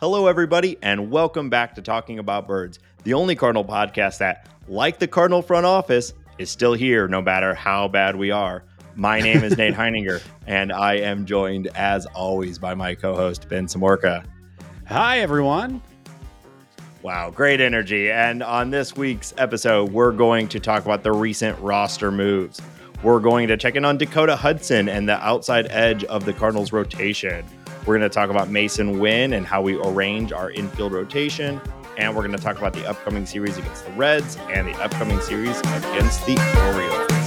Hello, everybody, and welcome back to Talking About Birds, the only Cardinal podcast that, like the Cardinal front office, is still here no matter how bad we are. My name is Nate Heininger, and I am joined, as always, by my co host, Ben Samorka. Hi, everyone. Wow, great energy. And on this week's episode, we're going to talk about the recent roster moves. We're going to check in on Dakota Hudson and the outside edge of the Cardinals rotation. We're going to talk about Masyn Winn and how we arrange our infield rotation. And we're going to talk about the upcoming series against the Reds and the upcoming series against the Orioles.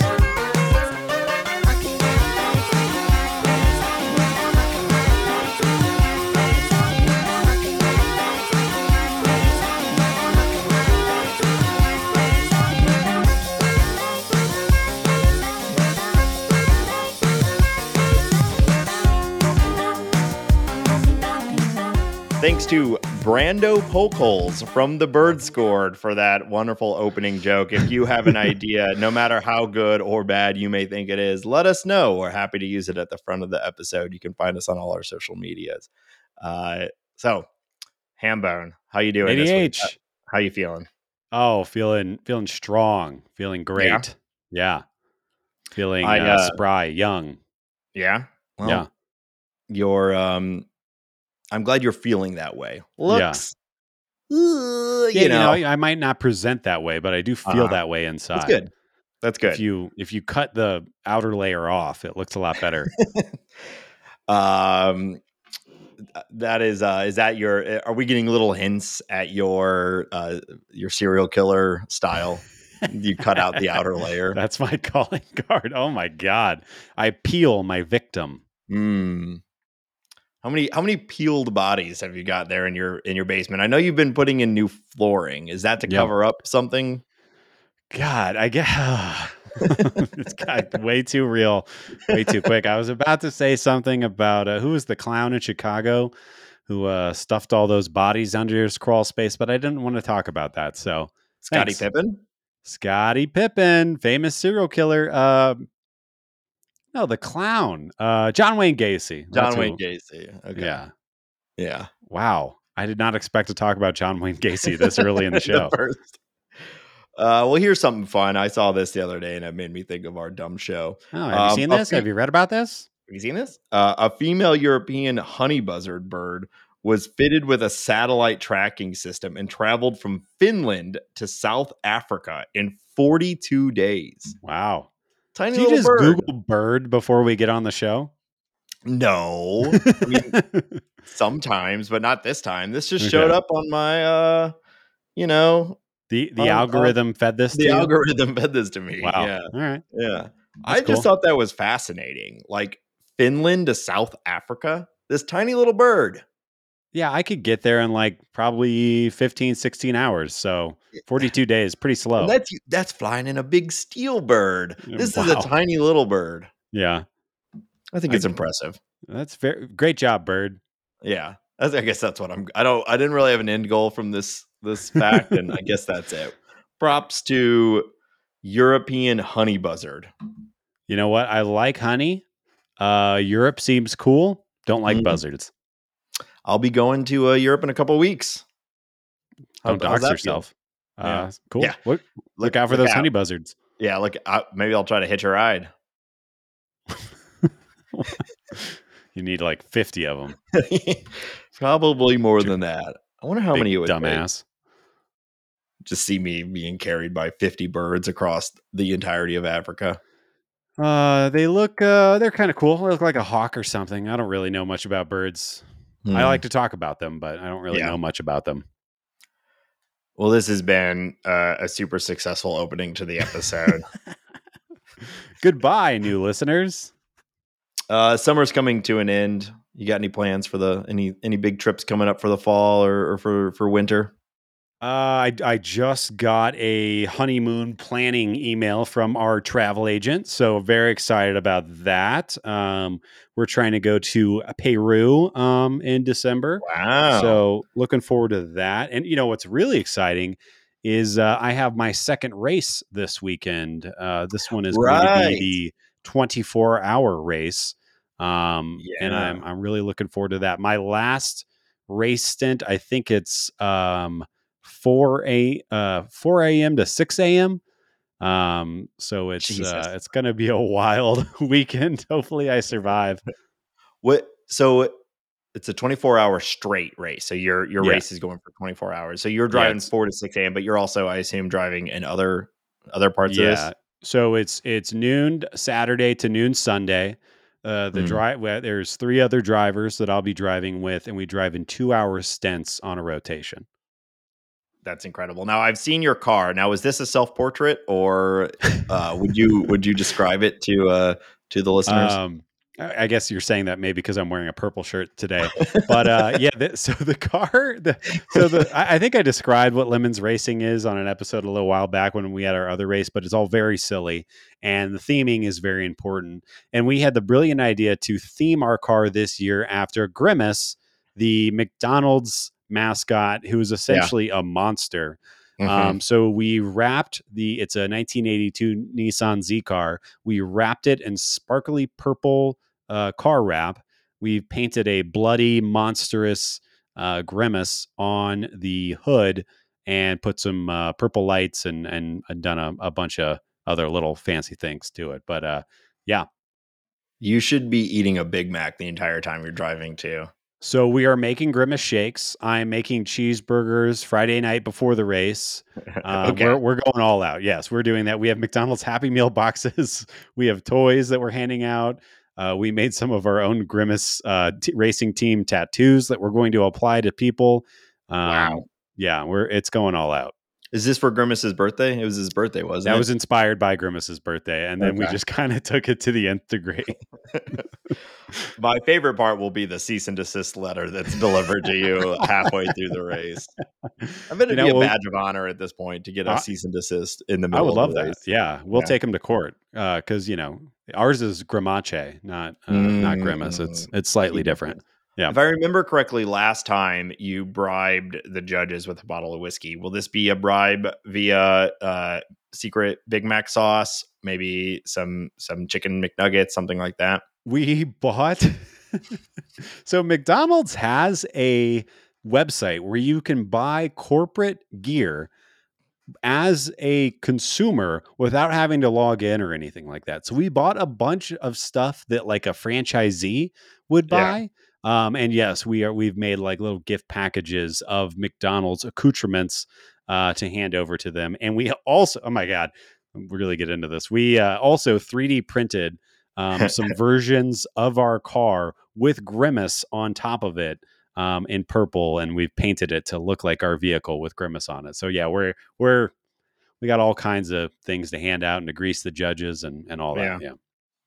Thanks to Brando Pokeholes from the Bird Scored for that wonderful opening joke. If you have an idea, no matter how good or bad you may think it is, let us know. We're happy to use it at the front of the episode. You can find us on all our social medias. Uh, so, Hambone, how you doing? ADH. How you feeling? Oh, feeling feeling strong, feeling great. Yeah, yeah. feeling I, uh, uh, spry, young. Yeah, well, yeah. Your um I'm glad you're feeling that way. Looks, yeah. Uh, you, know. you, know. I might not present that way, but I do feel uh, that way inside. That's good. That's good. If you if you cut the outer layer off, it looks a lot better. um, that is uh, is that your? Eh, are we getting little hints at your uh, your serial killer style? you cut out the outer layer. That's my calling card. Oh my god! I peel my victim. Hmm. How many how many peeled bodies have you got there in your in your basement? I know you've been putting in new flooring. Is that to yep. cover up something? God, I guess it's got way too real, way too quick. I was about to say something about uh, who was the clown in Chicago who uh, stuffed all those bodies under his crawl space, but I didn't want to talk about that. So, Scottie Pippen, Scottie Pippen, famous serial killer. Uh, no, the clown. Uh, John Wayne Gacy. John Wayne who, Gacy. Okay. Yeah. Yeah. Wow. I did not expect to talk about John Wayne Gacy this early in the show. the first. Uh, well, here's something fun. I saw this the other day and it made me think of our dumb show. Oh, have um, you seen this? Fe- have you read about this? Have you seen this? Uh, a female European honey buzzard bird was fitted with a satellite tracking system and traveled from Finland to South Africa in 42 days. Wow. Tiny Did little you just bird. Google bird before we get on the show? No. I mean, sometimes, but not this time. This just showed up on my uh you know the the algorithm fed this the algorithm fed this to me. Wow. Yeah. All right. Yeah. That's I cool. just thought that was fascinating. Like Finland to South Africa, this tiny little bird. Yeah, I could get there in like probably 15, 16 hours. So 42 days, pretty slow. That's that's flying in a big steel bird. This wow. is a tiny little bird. Yeah. I think it's I, impressive. That's very great job, bird. Yeah. I guess that's what I'm I don't I didn't really have an end goal from this this fact, and I guess that's it. Props to European honey buzzard. You know what? I like honey. Uh Europe seems cool. Don't like mm-hmm. buzzards. I'll be going to uh, Europe in a couple weeks. Don't dox yourself. Uh, yeah. Cool. Yeah. Look, look, out for those out. honey buzzards. Yeah. Look, I, maybe I'll try to hitch a ride. you need like 50 of them. Probably more than that. I wonder how many it would dumbass. Just see me being carried by 50 birds across the entirety of Africa. Uh, they look, uh, they're kind of cool. They look like a hawk or something. I don't really know much about birds. Hmm. I like to talk about them, but I don't really yeah. know much about them. Well, this has been uh, a super successful opening to the episode. Goodbye, new listeners. Uh, summer's coming to an end. You got any plans for the any any big trips coming up for the fall or, or for for winter? Uh, I, I just got a honeymoon planning email from our travel agent, so very excited about that. Um, we're trying to go to Peru um, in December. Wow! So looking forward to that. And you know what's really exciting is uh, I have my second race this weekend. Uh, this one is right. going to be the 24 hour race, um, yeah. and I'm I'm really looking forward to that. My last race stint. I think it's um, four a uh, four a.m. to six a.m. Um, so it's uh, it's going to be a wild weekend. Hopefully, I survive. What? So it's a 24 hour straight race. So your your Yeah. race is going for 24 hours. So you're driving it's- 4 to 6 a.m., but you're also, I assume, driving in other other parts of yeah. this. So it's it's noon Saturday to noon Sunday. Uh, the Mm. drive well, there's three other drivers that I'll be driving with, and we drive in two hour stints on a rotation. That's incredible. Now I've seen your car. Now is this a self portrait or uh, would you would you describe it to uh, to the listeners? Um, I guess you're saying that maybe because I'm wearing a purple shirt today, but uh, yeah. So the car, the, so the I, I think I described what Lemons Racing is on an episode a little while back when we had our other race, but it's all very silly, and the theming is very important. And we had the brilliant idea to theme our car this year after Grimace, the McDonald's mascot, who is essentially a monster. Mhm. Um, so we wrapped the it's a 1982 Nissan Z car. We wrapped it in sparkly purple uh, car wrap. We've painted a bloody, monstrous uh, grimace on the hood and put some uh, purple lights and and done a, a bunch of other little fancy things to it. But uh, yeah. you should be eating a Big Mac the entire time you're driving too. So we are making grimace shakes. I'm making cheeseburgers Friday night before the race. Uh, okay. we're, we're going all out. Yes, we're doing that. We have McDonald's Happy Meal boxes. we have toys that we're handing out. Uh, we made some of our own Grimace uh, t- racing team tattoos that we're going to apply to people. Um, Wow. Yeah, we're it's going all out. Is this for Grimace's birthday? It was his birthday, wasn't That it? was inspired by Grimace's birthday, and then we just kind of took it to the nth degree. My favorite part will be the cease and desist letter that's delivered to you halfway through the race. I'm going to You know, be a well- badge of honor at this point to get a I- cease and desist in the middle. I would love that. Yeah, we'll Yeah. take him to court because you know ours is Grimace, not uh, not Grimace. It's Mm. it's slightly different. Yeah. If I remember correctly, last time you bribed the judges with a bottle of whiskey. Will this be a bribe via uh, secret Big Mac sauce? Maybe some some chicken McNuggets, something like that. we bought so McDonald's has a website where you can buy corporate gear as a consumer without having to log in or anything like that. So we bought a bunch of stuff that like a franchisee would Yeah. Um, and yes, we are we've made like little gift packages of McDonald's accoutrements uh, to hand over to them. And we also, oh my God, we really get into this. We uh, also 3D printed um, some versions of our car with Grimace on top of it um, in purple, and we've painted it to look like our vehicle with Grimace on it. So yeah, we're we're we got all kinds of things to hand out and to grease the judges and and all that. Yeah,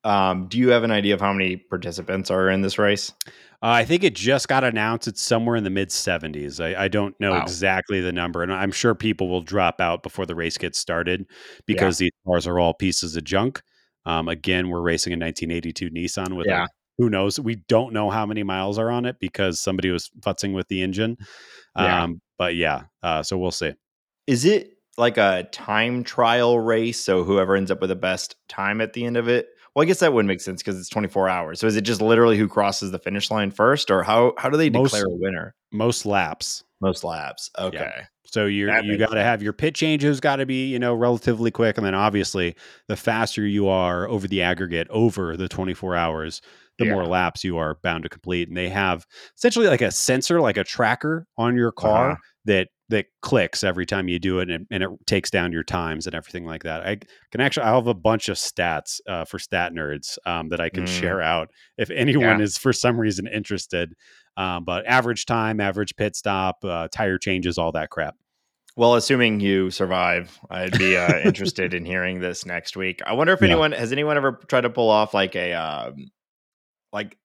Um, do you have an idea of how many participants are in this race? uh, I think it just got announced. It's somewhere in the mid seventies. I, I don't know Wow. exactly the number, and I'm sure people will drop out before the race gets started because these cars are all pieces of junk. Um, again, we're racing a 1982 Nissan with a who knows? We don't know how many miles are on it because somebody was futzing with the engine. Yeah. Um, but yeah, uh, so we'll see. Is it like a time trial race? So whoever ends up with the best time at the end of it? Well, I guess that wouldn't make sense because it's 24 hours. So is it just literally who crosses the finish line first, or how how do they Most- declare a winner? Most laps. Most laps. Okay. So you you got to have your pit changes got to be you know relatively quick, and then obviously the faster you are over the aggregate over the 24 hours, the more laps you are bound to complete. And they have essentially like a sensor, like a tracker on your car Uh-huh. that that clicks every time you do it, and, and it takes down your times and everything like that. I can actually I have a bunch of stats uh, for stat nerds um, that I can Mm. share out if anyone Yeah. is for some reason interested. Um, but average time, average pit stop, uh, tire changes, all that crap. Well, assuming you survive, I'd be uh, interested in hearing this next week. I wonder if Yeah. anyone has anyone ever tried to pull off like a um, like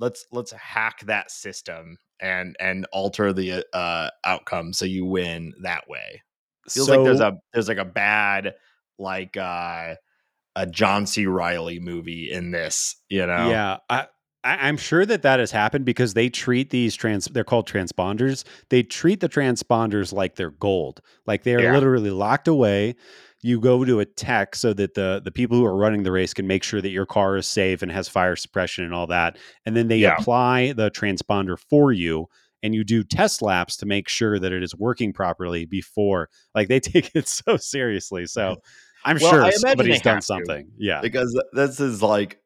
let's let's hack that system and and alter the uh outcome so you win that way. Feels like there's a there's like a bad like uh a John C. Reilly movie in this, you know. Yeah, I, I'm sure that that has happened because they treat these trans. They're called transponders. They treat the transponders like they're gold, like they are Yeah. literally locked away. You go to a tech so that the the people who are running the race can make sure that your car is safe and has fire suppression and all that, and then they Yeah. apply the transponder for you. and you do test laps to make sure that it is working properly before. Like they take it so seriously. So mm-hmm. I'm Well, sure somebody's done have to. something. Yeah. because this is like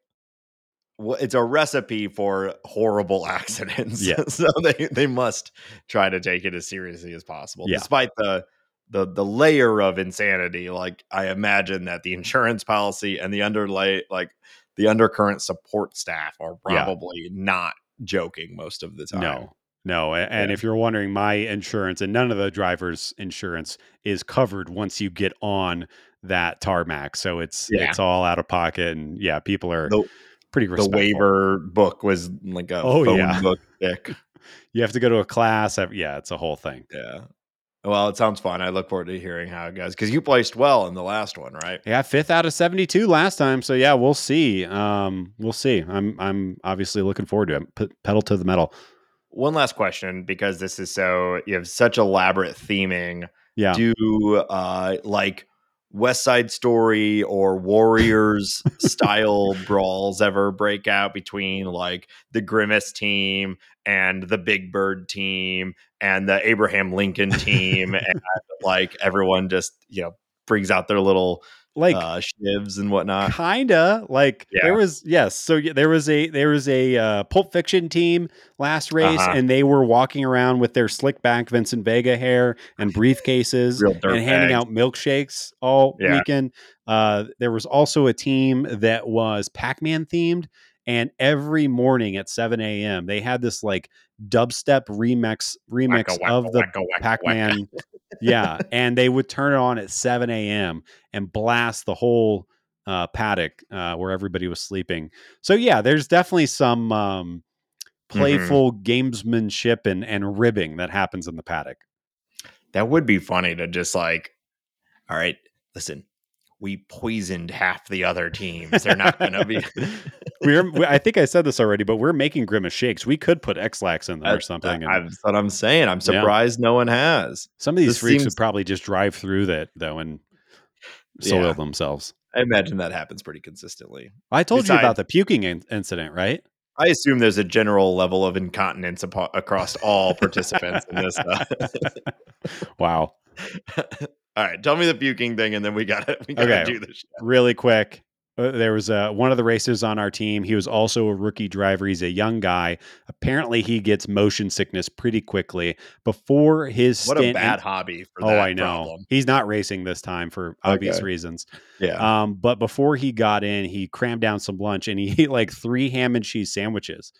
it's a recipe for horrible accidents. Yeah. so they they must try to take it as seriously as possible, Yeah. despite the the the layer of insanity. Like I imagine that the insurance policy and the underlay like the undercurrent support staff are Yeah. probably not joking most of the time. No, no. And Yeah. if you're wondering, my insurance and none of the driver's insurance is covered once you get on that tarmac. So it's Yeah. it's all out of pocket, and yeah, people are The, pretty the waiver book was like a Oh, phone yeah. book thick. You have to go to a class. Yeah, it's a whole thing. Yeah. Well, it sounds fun. I look forward to hearing how it goes because you placed well in the last one, right? Yeah, fifth out of seventy-two last time. So yeah, we'll see. Um, we'll see. I'm I'm obviously looking forward to it. P- pedal to the metal. One last question because this is so you have such elaborate theming. Yeah. Do uh like West Side Story or Warriors style brawls ever break out between like the Grimace team and the Big Bird team and the Abraham Lincoln team and like everyone just you know brings out their little like uh shivs and whatnot. kinda like Yeah. there was yes so there was a there was a uh, pulp fiction team last race Uh-huh. and they were walking around with their slick back vincent vega hair and briefcases and handing bags. out milkshakes all Yeah. weekend uh, there was also a team that was pac-man themed and every morning at 7 a.m they had this like dubstep remix remix Wacka, wacka, of the wacka, pac-man yeah and they would turn it on at 7 a.m and blast the whole uh, paddock uh, where everybody was sleeping. So yeah, there's definitely some um, Mm-hmm. playful gamesmanship and and ribbing that happens in the paddock. That would be funny to just like, all right, listen, we poisoned half the other teams. They're not going to be. We're, we- I think I said this already, but we're making grimace shakes. We could put X-Lax in there or something. and That's what I'm saying. I'm Yeah. surprised no one has. some of these this freaks seems- would probably just drive through that though and soil Yeah. themselves. I imagine that happens pretty consistently. I told you about the puking in- incident, right? I assume there's a general level of incontinence apo- across all participants in this. Uh, Wow. all right, tell me the puking thing, and then we got to we got to Okay. do this. really quick. uh, There was uh, one of the racers on our team. He was also a rookie driver. He's a young guy. Apparently, he gets motion sickness pretty quickly. Before his What a stint in- bad hobby for oh, I know. problem. He's not racing this time for obvious Okay. reasons. Yeah. Um, but before he got in, he crammed down some lunch and he ate like three ham and cheese sandwiches.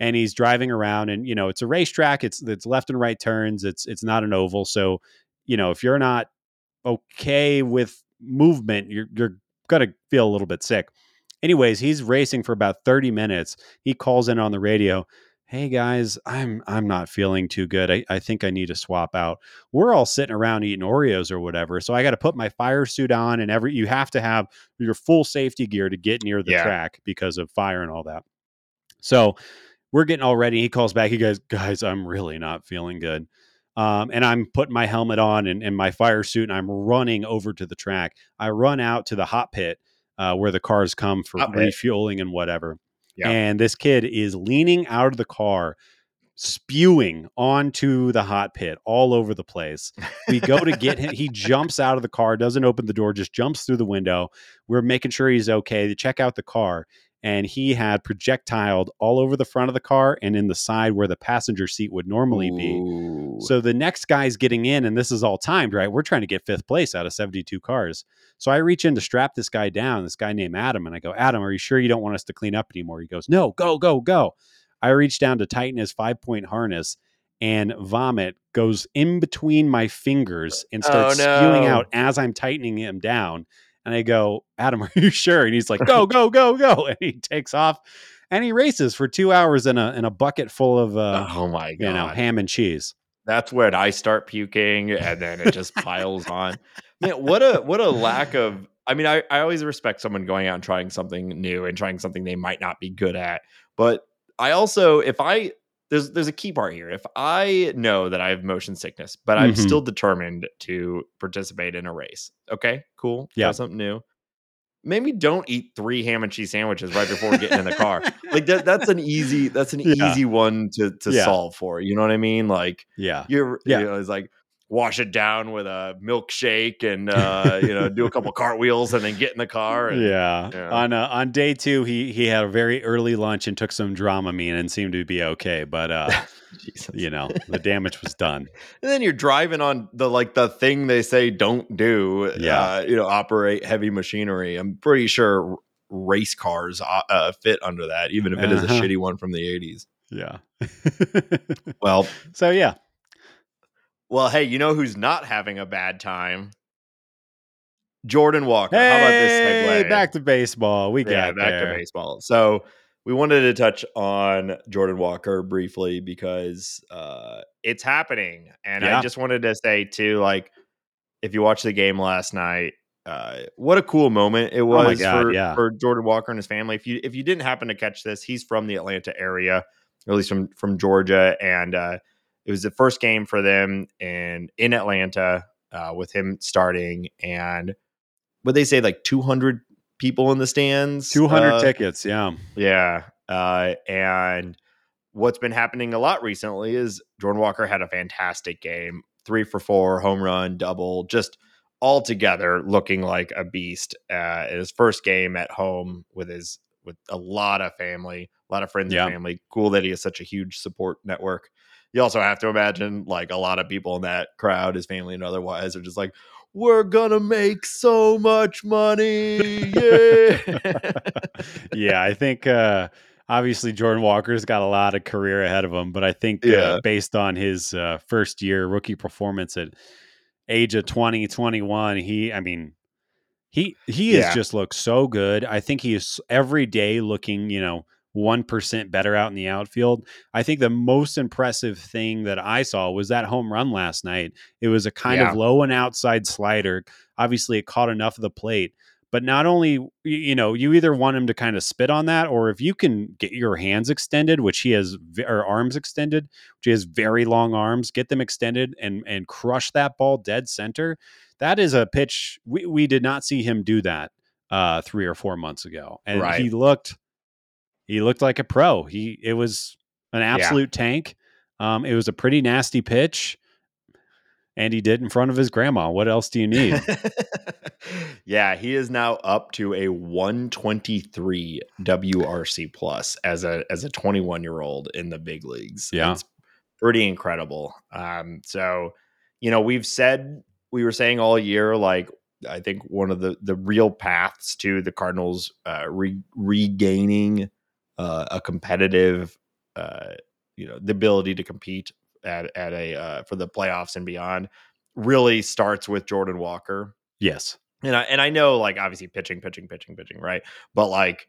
And he's driving around, and you know it's a racetrack. It's it's left and right turns. It's it's not an oval. So, you know if you're not okay with movement, you're you're gonna feel a little bit sick. Anyways, he's racing for about 30 minutes. He calls in on the radio. Hey guys, I'm I'm not feeling too good. I, I think I need to swap out. We're all sitting around eating Oreos or whatever. So I got to put my fire suit on and every you have to have your full safety gear to get near the Yeah. track because of fire and all that. So we're getting all ready. He calls back. He goes, guys, I'm really not feeling good. Um, and I'm putting my helmet on and, and my fire suit and I'm running over to the track. I run out to the hot pit uh, where the cars come for Hot pit. refueling and whatever. Yeah. And this kid is leaning out of the car, spewing onto the hot pit all over the place. We go to get him. He jumps out of the car, doesn't open the door, just jumps through the window. We're making sure he's okay. They check out the car, and he had projectiled all over the front of the car and in the side where the passenger seat would normally be. So the next guy's getting in, and this is all timed, right? We're trying to get fifth place out of 72 cars. So I reach in to strap this guy down, this guy named Adam, and I go, Adam, are you sure you don't want us to clean up anymore? He goes, No, go, go, go. I reach down to tighten his five point harness, and vomit goes in between my fingers and oh, starts Oh, spewing out as I'm tightening him down. And I go, Adam, are you sure? And he's like, Go, go, go, go. And he takes off and he races for two hours in a in a bucket full of uh, oh my god. you know ham and cheese. that's when I start puking and then it just piles on. Man, what a what a lack of I mean, I, I always respect someone going out and trying something new and trying something they might not be good at. But I also if I there's there's a key part here. If I know that I have motion sickness, but I'm Mhm. still determined to participate in a race. Okay, cool. Yeah. Try something new. maybe don't eat three ham and cheese sandwiches right before getting in the car. Like that, that's an easy that's an yeah. easy one to to yeah. solve for. You know what I mean? Like yeah, you're yeah. You know, it's like wash it down with a milkshake and uh, you know do a couple cartwheels and then get in the car. And, yeah. Know. On uh, on day two, he he had a very early lunch and took some Dramamine and seemed to be okay. But uh, you know the damage was done. and then you're driving on the like the thing they say don't do. Yeah. Uh, you know, operate heavy machinery. I'm pretty sure race cars uh, uh fit under that, even if it is a uh-huh. shitty one from the 80s. Yeah. well, so yeah, well, hey, you know who's not having a bad time? Jordan Walker. Hey, How about this segue? Back to baseball. We yeah, got back there. to baseball. So we wanted to touch on Jordan Walker briefly because uh, it's happening, and yeah. I just wanted to say too, like, if you watched the game last night, uh, what a cool moment it oh was oh God, for, yeah. for Jordan Walker and his family. If you if you didn't happen to catch this, he's from the Atlanta area, or at least from from Georgia, and uh, it was the first game for them in in Atlanta uh, with him starting, and what they say like 200 people in the stands, 200 uh, tickets, yeah, yeah, uh, and what's been happening a lot recently is Jordan Walker had a fantastic game, three for four, home run, double, just all together looking like a beast. Uh, his first game at home with his with a lot of family, a lot of friends yeah. and family. Cool that he has such a huge support network you also have to imagine like a lot of people in that crowd, his family and otherwise, are just like, we're gonna make so much money. Yeah. yeah, I think uh obviously Jordan Walker's got a lot of career ahead of him, but I think uh, yeah. uh, based on his uh, first year rookie performance at age of 20, 21, he I mean he he yeah. has just looked so good. I think he is every day looking, you know, 1% better out in the outfield. I think the most impressive thing that I saw was that home run last night. It was a kind yeah. of low and outside slider. Obviously, it caught enough of the plate. But not only, you know, you either want him to kind of spit on that, or if you can get your hands extended, which he has, or arms extended, which he has very long arms, get them extended and and crush that ball dead center. That is a pitch we, we did not see him do that uh, three or four months ago, and right. he looked he looked like a pro. He it was an absolute yeah. tank. Um, it was a pretty nasty pitch, and he did in front of his grandma. What else do you need? yeah, he is now up to a 123 WRC plus as a as a 21 year old in the big leagues. Yeah, it's pretty incredible. Um, so you know we've said we were saying all year like I think one of the the real paths to the Cardinals uh, re- regaining uh, a competitive, uh, you know, the ability to compete at at a uh, for the playoffs and beyond really starts with Jordan Walker. Yes, and I and I know like obviously pitching, pitching, pitching, pitching, right? But like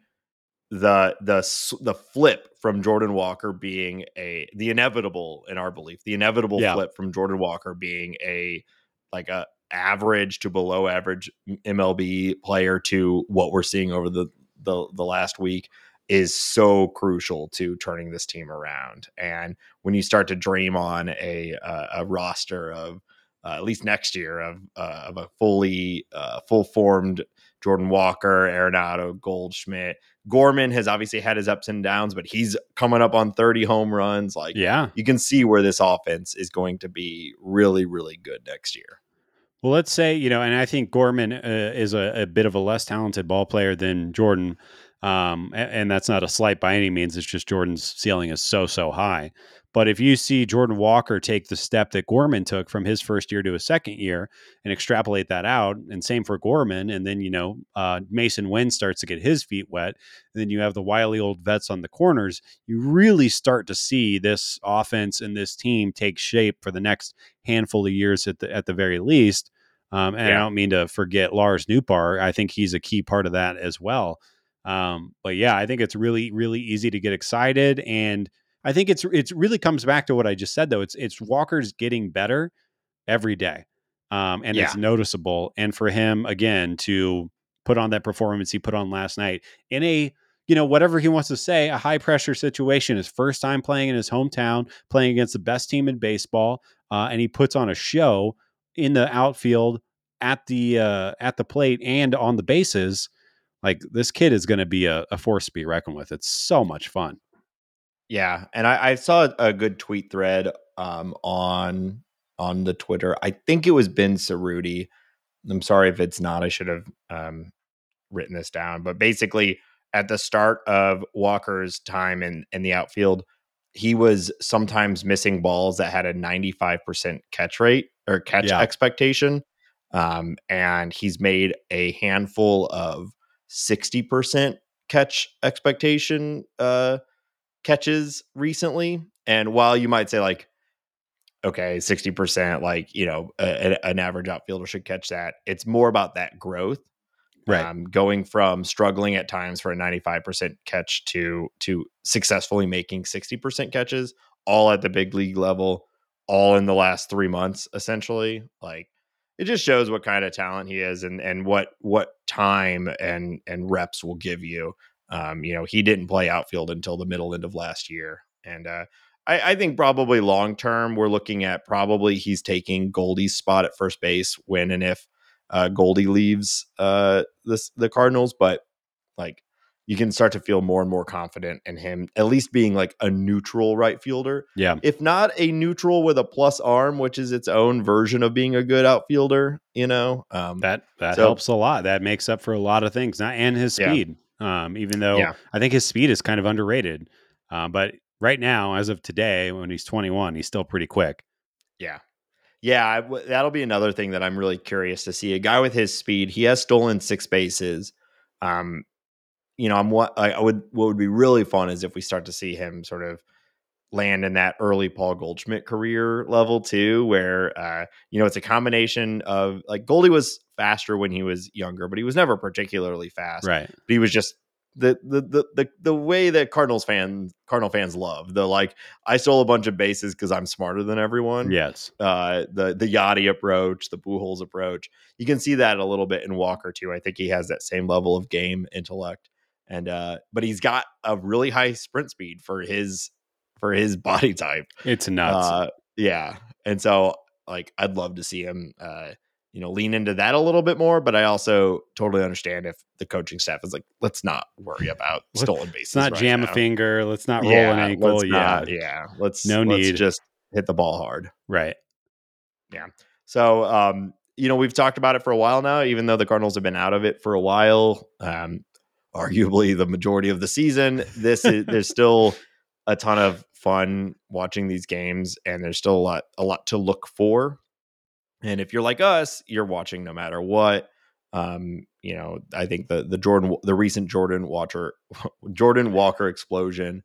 the the the flip from Jordan Walker being a the inevitable in our belief, the inevitable yeah. flip from Jordan Walker being a like a average to below average MLB player to what we're seeing over the the, the last week is so crucial to turning this team around. And when you start to dream on a uh, a roster of uh, at least next year of uh, of a fully uh, full formed Jordan Walker, Arenado, Goldschmidt, Gorman has obviously had his ups and downs, but he's coming up on 30 home runs. Like, yeah, you can see where this offense is going to be really, really good next year. Well, let's say, you know, and I think Gorman uh, is a, a, bit of a less talented ball player than Jordan. Um, and, and, that's not a slight by any means. It's just Jordan's ceiling is so, so high. But if you see Jordan Walker take the step that Gorman took from his first year to his second year and extrapolate that out, and same for Gorman, and then, you know, uh, Masyn Winn starts to get his feet wet, and then you have the wily old vets on the corners, you really start to see this offense and this team take shape for the next handful of years at the, at the very least. Um, and yeah. I don't mean to forget Lars Nootbaar. I think he's a key part of that as well. Um, but yeah, I think it's really, really easy to get excited. And I think it's it's really comes back to what I just said though. It's it's Walker's getting better every day. Um, and yeah. it's noticeable. And for him again to put on that performance he put on last night in a you know whatever he wants to say a high pressure situation his first time playing in his hometown playing against the best team in baseball uh, and he puts on a show in the outfield at the uh, at the plate and on the bases Like this kid is going to be a, a force to be reckoned with. It's so much fun. Yeah, and I, I saw a good tweet thread um, on on the Twitter. I think it was Ben Cerruti. I'm sorry if it's not. I should have um, written this down. But basically, at the start of Walker's time in in the outfield, he was sometimes missing balls that had a 95% catch rate or catch yeah. expectation. Um, and he's made a handful of 60% catch expectation uh, catches recently. And while you might say, like, okay, 60%, like, you know, a, a, an average outfielder should catch that, it's more about that growth right um, going from struggling at times for a 95% catch to to successfully making 60% catches all at the big league level all in the last three months essentially like it just shows what kind of talent he is and and what what time and and reps will give you. Um you know he didn't play outfield until the middle end of last year. And uh I, I think probably long term, we're looking at probably he's taking Goldie's spot at first base when and if uh, Goldie leaves uh, this the Cardinals, but like you can start to feel more and more confident in him at least being like a neutral right fielder. Yeah. If not a neutral with a plus arm, which is its own version of being a good outfielder, you know. Um, that that so, helps a lot. That makes up for a lot of things. Not and his speed. Yeah. Um, even though yeah. I think his speed is kind of underrated. Um, but right now, as of today, when he's 21, he's still pretty quick. Yeah. Yeah, w- that'll be another thing that I'm really curious to see. A guy with his speed, he has stolen six bases. Um, you know, I'm what I would what would be really fun is if we start to see him sort of land in that early Paul Goldschmidt career level too, where uh, you know it's a combination of like Goldie was faster when he was younger, but he was never particularly fast. Right. But he was just the the the the, the way that Cardinals fans Cardinal fans love the like I stole a bunch of bases because I'm smarter than everyone. Yes. Uh, the the Yadi approach, the Pujols approach, you can see that a little bit in Walker too. I think he has that same level of game intellect, and uh, but he's got a really high sprint speed for his for his body type. It's nuts. Uh, yeah, and so like I'd love to see him. Uh, you know, lean into that a little bit more. But I also totally understand if the coaching staff is like, let's not worry about stolen bases. Let's not right jam now. a finger. Let's not roll yeah, an ankle. yeah, not, yeah. Let's no let's need. Just hit the ball hard. Right. Yeah. So, um, you know, we've talked about it for a while now, even though the Cardinals have been out of it for a while. Um, arguably the majority of the season. This is there's still a ton of fun watching these games, and there's still a lot a lot to look for and if you're like us, you're watching no matter what. Um, you know, I think the the Jordan the recent Jordan Walker Jordan Walker explosion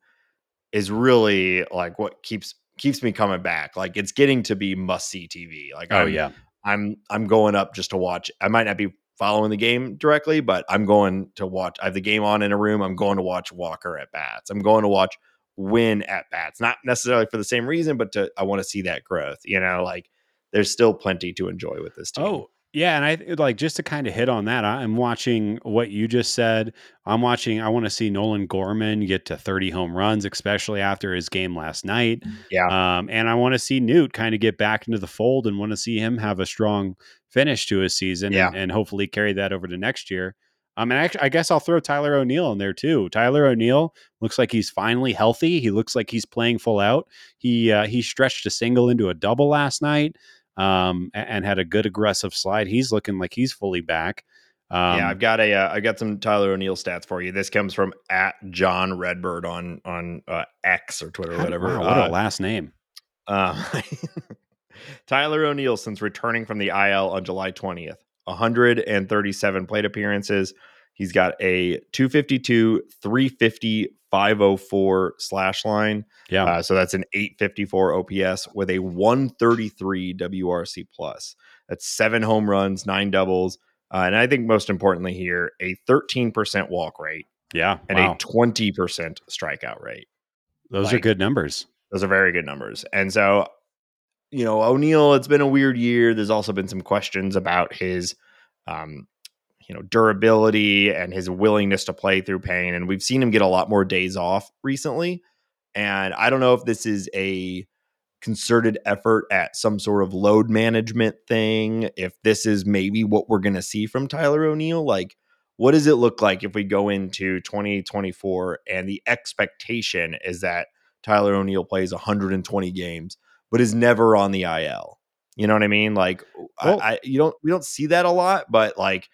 is really like what keeps keeps me coming back. Like it's getting to be must see TV. Like oh I'm, yeah, I'm I'm going up just to watch. I might not be following the game directly, but I'm going to watch. I have the game on in a room. I'm going to watch Walker at bats. I'm going to watch Winn at bats. Not necessarily for the same reason, but to I want to see that growth. You know, like there's still plenty to enjoy with this team. Oh, yeah, and I like just to kind of hit on that. I'm watching what you just said. I'm watching. I want to see Nolan Gorman get to 30 home runs, especially after his game last night. Yeah, um, and I want to see Noot kind of get back into the fold and want to see him have a strong finish to his season, yeah. and, and hopefully carry that over to next year. Um, and actually, I guess I'll throw Tyler O'Neill in there too. Tyler O'Neill looks like he's finally healthy. He looks like he's playing full out. He uh, he stretched a single into a double last night um, and, and, had a good aggressive slide. He's looking like he's fully back. Um, yeah, I've got a uh, I got some Tyler O'Neill stats for you. This comes from at John Redbird on on uh, X or Twitter or whatever. Wow, what a uh, last name. Uh, Tyler O'Neill, since returning from the IL on July 20th, 137 plate appearances. He's got a 252, 350, 504 slash line. Yeah. Uh, so that's an 854 OPS with a 133 WRC plus. That's seven home runs, nine doubles. Uh, and I think most importantly here, a 13% walk rate. Yeah. And wow. a 20% strikeout rate. Those like, are good numbers. Those are very good numbers. And so, you know, O'Neill, it's been a weird year. There's also been some questions about his um, you know durability and his willingness to play through pain and we've seen him get a lot more days off recently. And i don't know if this is a concerted effort at some sort of load management thing if this is maybe what we're going to see from Tyler O'Neill. Like what does it look like if we go into 2024 and the expectation is that Tyler O'Neill plays 120 games, but is never on the IL? You know what I mean? Like, well, I, I, you don't we don't see that a lot, but like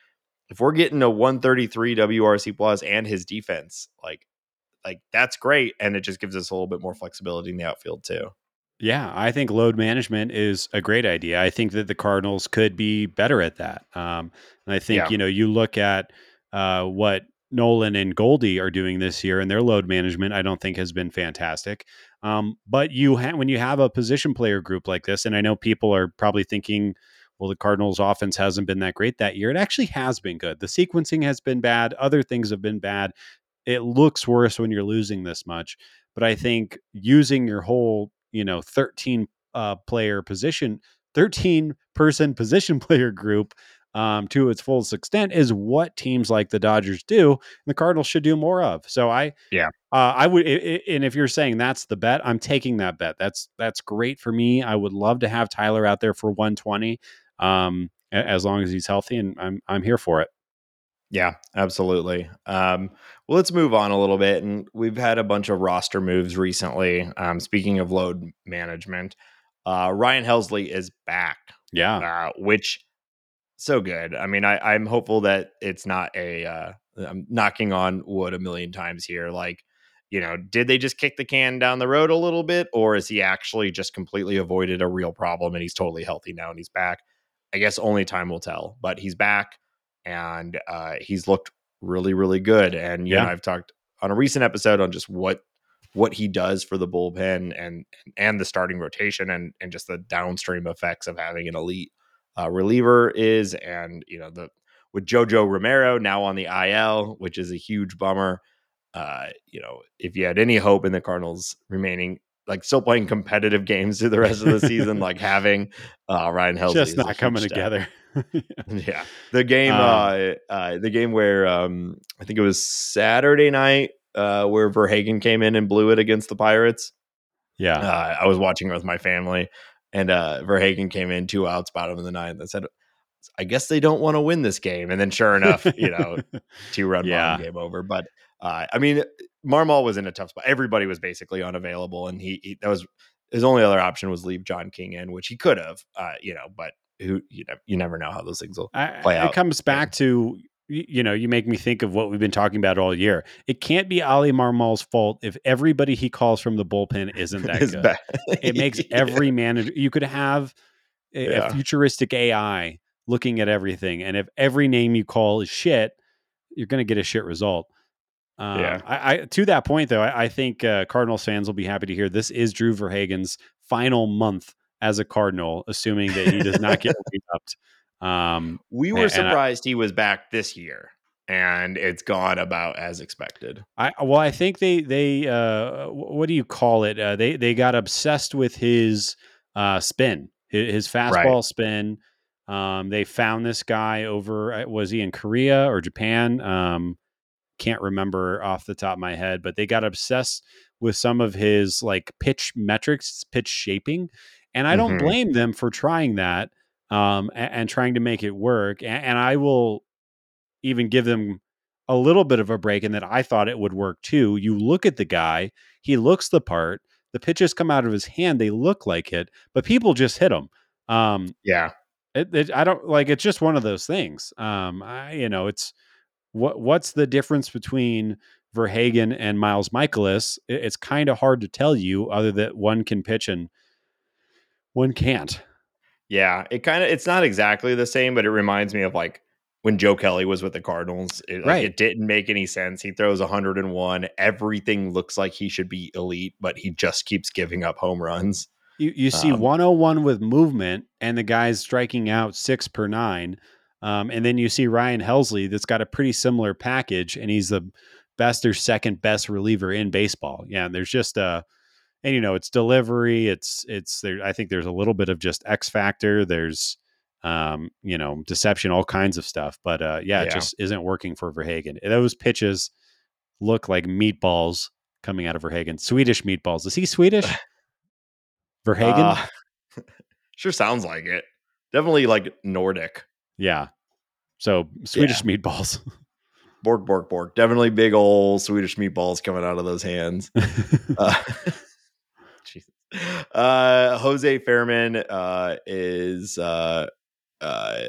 if we're getting a 133 WRC plus and his defense, like like that's great, and it just gives us a little bit more flexibility in the outfield too. Yeah, I think load management is a great idea. I think that the Cardinals could be better at that. Um, and I think yeah. you know you look at uh, what Nolan and Goldie are doing this year, and their load management I don't think has been fantastic. Um, but you ha- when you have a position player group like this, and I know people are probably thinking, well, the Cardinals' offense hasn't been that great that year. It actually has been good. The sequencing has been bad. Other things have been bad. It looks worse when you're losing this much. But I think using your whole, you know, 13 uh, player position, 13 person position player group um, to its fullest extent is what teams like the Dodgers do, and the Cardinals should do more of. So I, yeah, uh, I would. It, and if you're saying that's the bet, I'm taking that bet. That's that's great for me. I would love to have Tyler out there for 120 um, as long as he's healthy, and I'm I'm here for it. Yeah, absolutely. Um, well, let's move on a little bit, and we've had a bunch of roster moves recently. Um, speaking of load management, uh, Ryan Helsley is back. Yeah, uh, which so good. I mean, I, I'm hopeful that it's not a. Uh, I'm knocking on wood a million times here. Like, you know, did they just kick the can down the road a little bit, or is he actually just completely avoided a real problem and he's totally healthy now and he's back? I guess only time will tell, but he's back and uh, he's looked really, really good. And yeah, know, I've talked on a recent episode on just what what he does for the bullpen and and the starting rotation and and just the downstream effects of having an elite uh, reliever is. And you know the with JoJo Romero now on the IL, which is a huge bummer. Uh, you know, if you had any hope in the Cardinals remaining like still playing competitive games through the rest of the season, like having uh, Ryan Helsley just not coming together. yeah, the game, um, uh, uh, the game where um, I think it was Saturday night uh, where Verhagen came in and blew it against the Pirates. Yeah, uh, I was watching it with my family, and uh, Verhagen came in two outs, bottom of the ninth, and said, "I guess they don't want to win this game." And then, sure enough, you know, two run yeah. game over. But uh, I mean, Marmol was in a tough spot. Everybody was basically unavailable, and he, he that was his only other option was leave John King in, which he could have, uh, you know, but who you know you never know how those things will play I, out. It comes back to you know you make me think of what we've been talking about all year. It can't be Oli Marmol's fault if everybody he calls from the bullpen isn't that good. it makes every manager. You could have a, yeah. a futuristic AI looking at everything, and if every name you call is shit, you're going to get a shit result. Um, yeah. I, I, to that point though, I, I think uh, Cardinals fans will be happy to hear this is Drew Verhagen's final month as a Cardinal, assuming that he does not get upped. Um, we were and, surprised and I, he was back this year, and it's gone about as expected. I well, I think they they uh, what do you call it? Uh, they they got obsessed with his uh, spin, his, his fastball right. spin. Um, they found this guy over. Uh, was he in Korea or Japan? Um, can't remember off the top of my head, but they got obsessed with some of his like pitch metrics, pitch shaping. And I don't mm-hmm. blame them for trying that um, and, and, trying to make it work. And, and, I will even give them a little bit of a break in that I thought it would work too. You look at the guy, he looks the part. The pitches come out of his hand, they look like it, but people just hit him. Um, yeah. It, it, I don't like it's just one of those things. Um, I, you know, it's what what's the difference between Verhagen and Miles Mikolas? It's kind of hard to tell you, other that one can pitch and one can't. Yeah, it kind of it's not exactly the same, but it reminds me of like when Joe Kelly was with the Cardinals. It, right. Like, it didn't make any sense. He throws 101. Everything looks like he should be elite, but he just keeps giving up home runs. You you see um, 101 with movement, and the guy's striking out six per nine. Um, and then you see Ryan Helsley that's got a pretty similar package, and he's the best or second best reliever in baseball. Yeah, and there's just a, uh, and you know, it's delivery. It's it's there. I think there's a little bit of just X factor. There's um, you know, deception, all kinds of stuff. But uh, yeah, yeah, it just isn't working for Verhagen. Those pitches look like meatballs coming out of Verhagen. Swedish meatballs. Is he Swedish? Verhagen? Uh, sure sounds like it. Definitely like Nordic. Yeah. So Swedish yeah. meatballs. Bork, bork, bork. Definitely big old Swedish meatballs coming out of those hands. uh, Jesus. Uh, Jose Fairman uh, is uh, uh,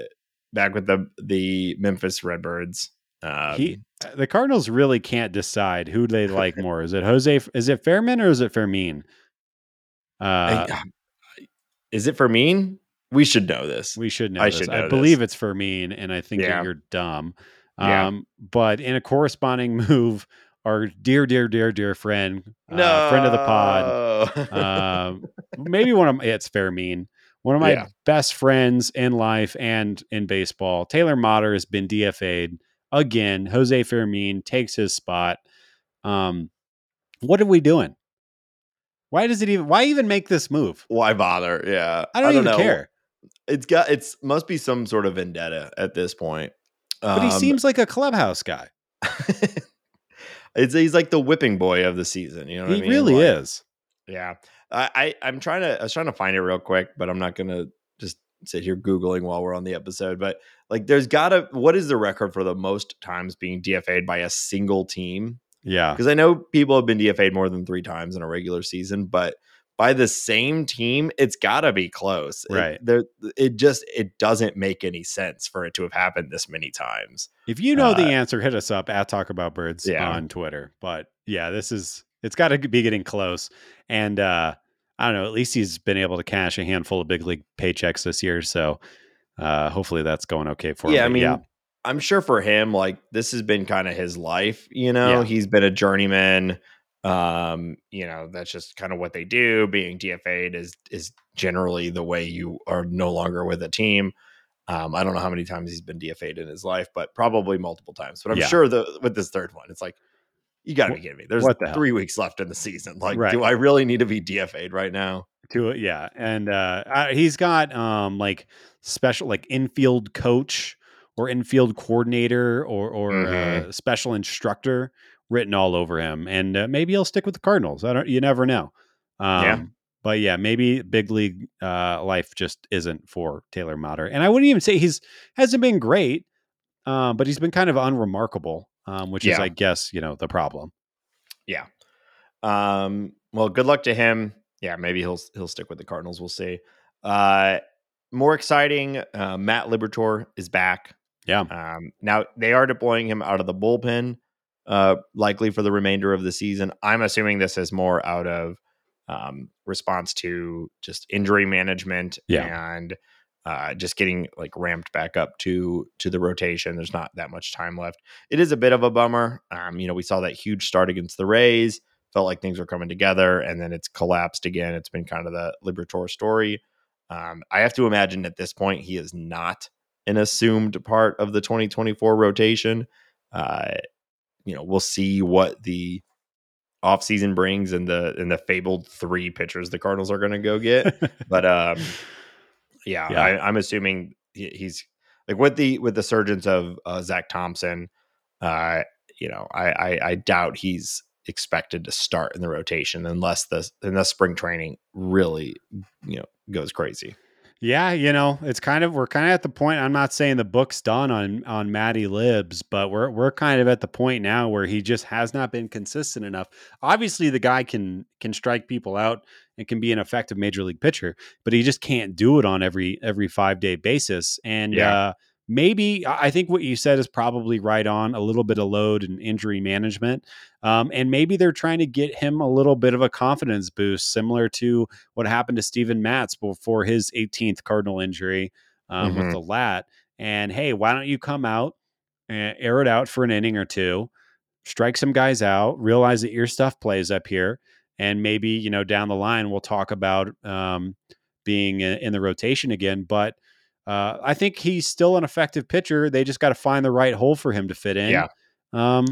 back with the the Memphis Redbirds. Um, he, the Cardinals really can't decide who they like more. Is it Jose? Is it Fairman or is it Fermin? Uh, I- is it Fermin? We should know this. we should know. I this. should I know believe this. it's Fermin, and I think Yeah. that you're dumb. Yeah. Um, but in a corresponding move, our dear, dear, dear, dear friend, no, uh, friend of the pod, um, maybe one of my, it's Fairmean, one of my Yeah. best friends in life and in baseball. Taylor Motter has been DFA'd again. Jose Fermin takes his spot. Um, what are we doing? Why does it even? Why even make this move? Why bother? Yeah, I don't, even know. care. It's got it's must be some sort of vendetta at this point. But he Um, seems like a clubhouse guy. it's he's like the whipping boy of the season. You know what he I mean? really Like, is. Yeah, I, I I'm trying to I was trying to find it real quick, but I'm not gonna just sit here googling while we're on the episode. But like, there's gotta what is the record for the most times being DFA'd by a single team? Yeah. Because I know people have been DFA'd more than three times in a regular season, but by the same team, it's got to be close. It- Right. there, it just it doesn't make any sense for it to have happened this many times. If you know the Uh, answer, hit us up at Talk About Birds Yeah. on Twitter. But yeah, this is it's got to be getting close. And uh I don't know. At least he's been able to cash a handful of big league paychecks this year. So uh hopefully that's going okay for yeah, I him. But mean, yeah, I'm sure for him, like this has been kind of his life. You know, Yeah. he's been a journeyman. Um, you know, that's just kind of what they do. Being DFA'd is is generally the way you are no longer with a team. Um, I don't know how many times he's been DFA'd in his life, but probably multiple times. But I'm Yeah. sure the with this third one, it's like you got to be kidding me. There's what the hell? three weeks left in the season. Like, Right. do I really need to be DFA'd right now? to it, yeah. And uh I- he's got um like special like infield coach or infield coordinator or or Mhm. uh, special instructor written all over him. And uh, maybe he'll stick with the Cardinals. I don't you never know. Um Yeah. but yeah, maybe big league uh life just isn't for Taylor Motter. And I wouldn't even say he's hasn't been great. Um, but he's been kind of unremarkable, um, which is, I guess, you know, the problem. Yeah. Um, well, good luck to him. Yeah, maybe he'll he'll stick with the Cardinals. We'll see. Uh, more exciting, uh, Matt Liberatore is back. Yeah. Um, now they are deploying him out of the bullpen, uh, likely for the remainder of the season. I'm assuming this is more out of um, response to just injury management Yeah. and uh, just getting like ramped back up to to the rotation. There's not that much time left. It is a bit of a bummer. Um, you know, we saw that huge start against the Rays. Felt like things were coming together, and then it's collapsed again. It's been kind of the Liberatore story. Um, I have to imagine at this point he is not an assumed part of the 2024 rotation. Uh, you know, we'll see what the offseason brings and the and the fabled three pitchers the Cardinals are going to go get. But um, yeah, Yeah. I, I'm assuming he, he's like with the with the surgeons of uh, Zack Thompson. Uh, you know, I, I I doubt he's expected to start in the rotation unless the unless spring training really you know goes crazy. Yeah, you know, it's kind of we're kind of at the point. I'm not saying the book's done on on Matty Libs, but we're we're kind of at the point now where he just has not been consistent enough. Obviously, the guy can can strike people out and can be an effective major league pitcher, but he just can't do it on every every five day basis. And Yeah. uh, maybe I think what you said is probably right on. A little bit of load and injury management, um, and maybe they're trying to get him a little bit of a confidence boost, similar to what happened to Steven Matz before his 18th Cardinal injury um, with Mhm. the lat. And hey, why don't you come out and air it out for an inning or two, strike some guys out, realize that your stuff plays up here, and maybe you know down the line we'll talk about um, being in, in the rotation again. But uh, I think he's still an effective pitcher. They just got to find the right hole for him to fit in. Yeah. Um,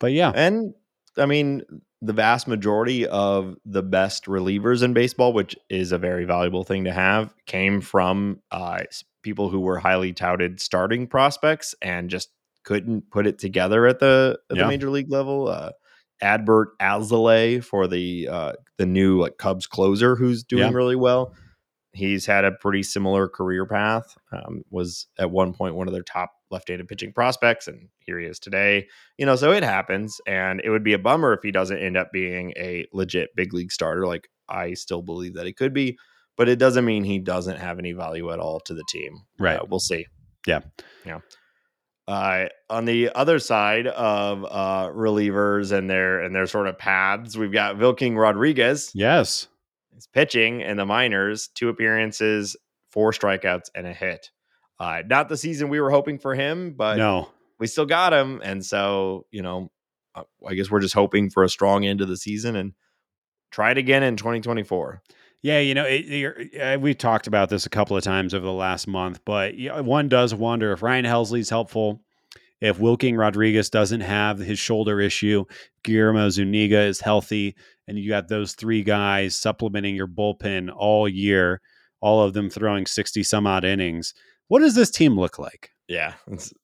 but yeah, And I mean, the vast majority of the best relievers in baseball, which is a very valuable thing to have, came from uh, people who were highly touted starting prospects and just couldn't put it together at the at Yeah. the major league level. Uh, Adbert Alzolay for the uh, the new like Cubs closer, who's doing Yeah. really well. He's had a pretty similar career path. Um, was at one point one of their top left-handed pitching prospects, and here he is today. You know, so it happens, and it would be a bummer if he doesn't end up being a legit big league starter. Like I still believe that he could be, but it doesn't mean he doesn't have any value at all to the team. Right. Uh, we'll see. Yeah. Yeah. Uh, on the other side of uh, relievers and their and their sort of paths, we've got Wilking Rodriguez. Yes. He's pitching in the minors, two appearances, four strikeouts, and a hit. Uh, not the season we were hoping for him, but no. we still got him. And so, you know, uh, I guess we're just hoping for a strong end of the season and try it again in 2024. Yeah, you know, it, uh, we talked about this a couple of times over the last month, but one does wonder if Ryan Helsley's helpful, if Wilking Rodriguez doesn't have his shoulder issue, Guillermo Zuniga is healthy, and you got those three guys supplementing your bullpen all year, all of them throwing 60 some odd innings. What does this team look like? Yeah,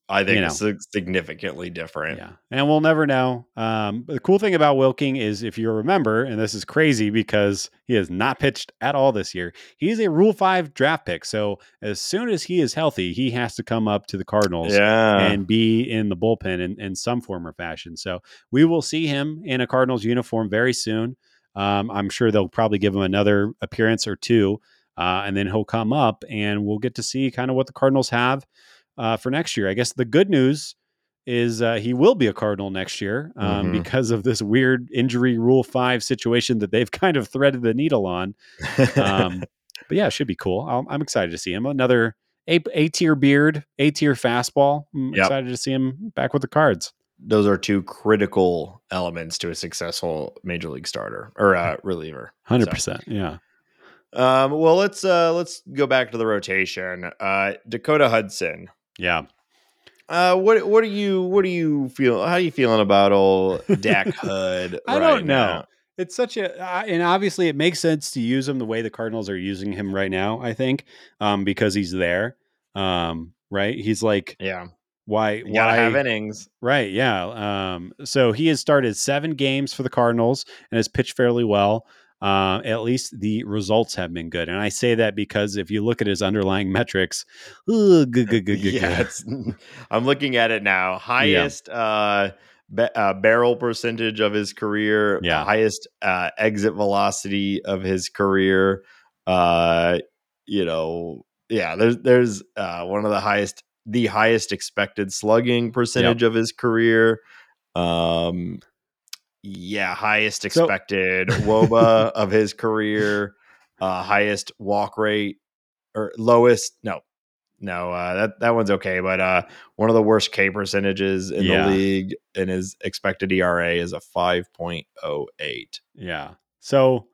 I think You know. it's significantly different. Yeah, and we'll never know. Um, but the cool thing about Wilking is, if you remember, and this is crazy because he has not pitched at all this year. He's a Rule Five draft pick, so as soon as he is healthy, he has to come up to the Cardinals Yeah. and be in the bullpen in, in some form or fashion. So we will see him in a Cardinals uniform very soon. Um, I'm sure they'll probably give him another appearance or two, uh, and then he'll come up, and we'll get to see kind of what the Cardinals have uh, for next year. I guess the good news is uh, he will be a Cardinal next year um, Mhm. because of this weird injury Rule Five situation that they've kind of threaded the needle on. Um, but yeah, it should be cool. I'm, I'm excited to see him. Another A, A tier beard, A tier fastball. I'm Yep. excited to see him back with the cards. Those are two critical elements to a successful major league starter or uh, reliever. Hundred So, percent. Yeah. Um, well, let's uh, let's go back to the rotation. Uh, Dakota Hudson. Yeah. Uh, what what are you what do you feel? How are you feeling about old Dak Hud? I right don't know. now? It's such a, uh, and obviously it makes sense to use him the way the Cardinals are using him right now. I think, um, because he's there, um, right? He's like, Yeah, why, you why have innings. Right. Yeah. Um, so he has started seven games for the Cardinals and has pitched fairly well. Uh, at least the results have been good. And I say that because if you look at his underlying metrics, ooh, good, good, good, good, yeah. I'm looking at it now. Highest uh, ba- uh, barrel percentage of his career. Yeah. Highest uh, exit velocity of his career. Uh, you know, yeah. There's there's uh, one of the highest, the highest expected slugging percentage of his career. Um, yeah, highest So- expected woba of his career. Uh, highest walk rate or lowest no no uh that that one's okay but uh one of the worst k percentages in Yeah. the league and his expected era is a 5.08 Yeah. So,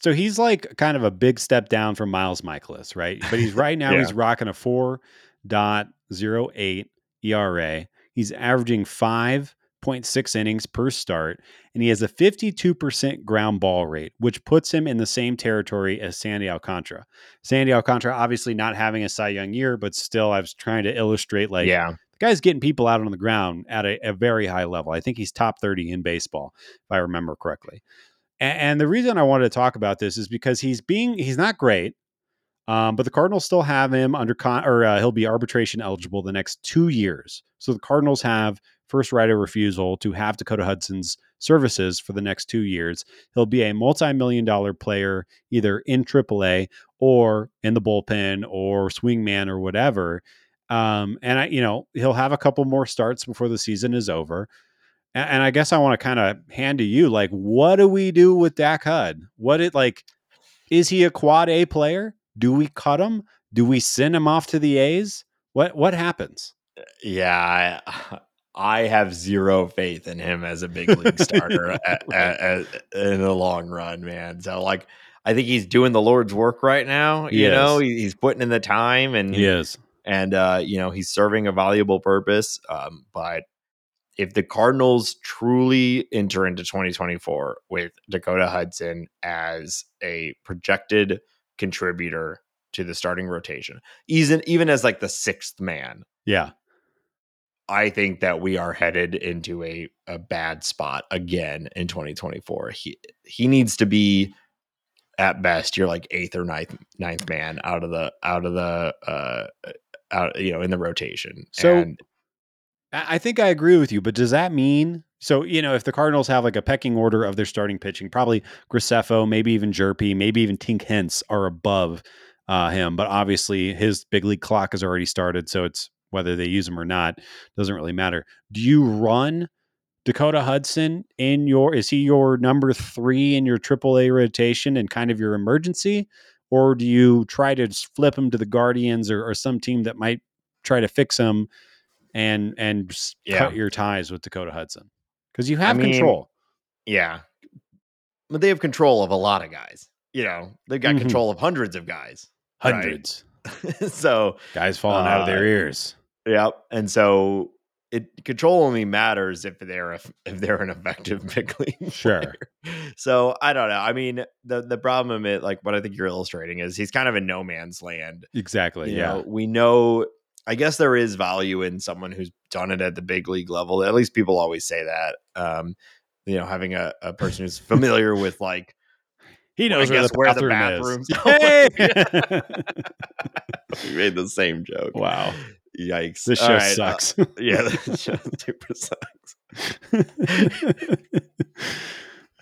so he's like kind of a big step down from Miles Mikolas, right? But he's right now Yeah. he's rocking a 4.08 ERA. E He's averaging 5.6 innings per start and he has a 52% ground ball rate, which puts him in the same territory as Sandy Alcantara. Sandy Alcantara obviously not having a Cy Young year, but still I was trying to illustrate like yeah the guy's getting people out on the ground at a, a very high level. I think he's top 30 in baseball, if I remember correctly. And, and the reason I wanted to talk about this is because he's being he's not great, um, but the Cardinals still have him under con or uh, he'll be arbitration eligible the next two years. So the Cardinals have first right of refusal to have Dakota Hudson's services for the next two years. He'll be a multi-million dollar player either in AAA or in the bullpen or swingman or whatever. Um, and I, you know, he'll have a couple more starts before the season is over. And, and I guess I want to kind of hand to you, like, what do we do with Dak Hud? What it like? Is he a quad A player? Do we cut him? Do we send him off to the A's? What what happens? yeah I, I have zero faith in him as a big league starter in the long run man so like i think he's doing the lord's work right now you know he, he's putting in the time and is. and uh, you know he's serving a valuable purpose. Um, but if the Cardinals truly enter into 2024 with Dakota Hudson as a projected contributor to the starting rotation, even even as like the sixth man, Yeah. I think that we are headed into a a bad spot again in 2024. He he needs to be at best you're like eighth or ninth ninth man out of the out of the uh out you know in the rotation. So- and I I think I agree with you, but does that mean so? You know, if the Cardinals have like a pecking order of their starting pitching, probably Graceffo, maybe even Jerpy, maybe even Tink Hence are above uh, him. But obviously, his big league clock has already started, so it's whether they use them or not doesn't really matter. Do you run Dakota Hudson in your? Is he your number three in your AAA rotation and kind of your emergency, or do you try to just flip him to the Guardians or, or some team that might try to fix him? and and Yeah. cut your ties with Dakota Hudson because you have mean, control. Yeah. But they have control of a lot of guys. You know, they've got Mhm. control of hundreds of guys. right. So, guys falling out of their Uh, ears. yep. And so it control only matters if they're a, if they're an effective big league. Sure. player. So I don't know. I mean, the the problem it like what I think you're illustrating is he's kind of in no man's land. Exactly. You yeah. know, we know I guess there is value in someone who's done it at the big league level. At least people always say that. Um, you know, having a, a person who's familiar with like he knows where guess the where the bathroom bathrooms is. we made the same joke. wow. Yikes. This All show right, uh, sucks. yeah, this show super sucks.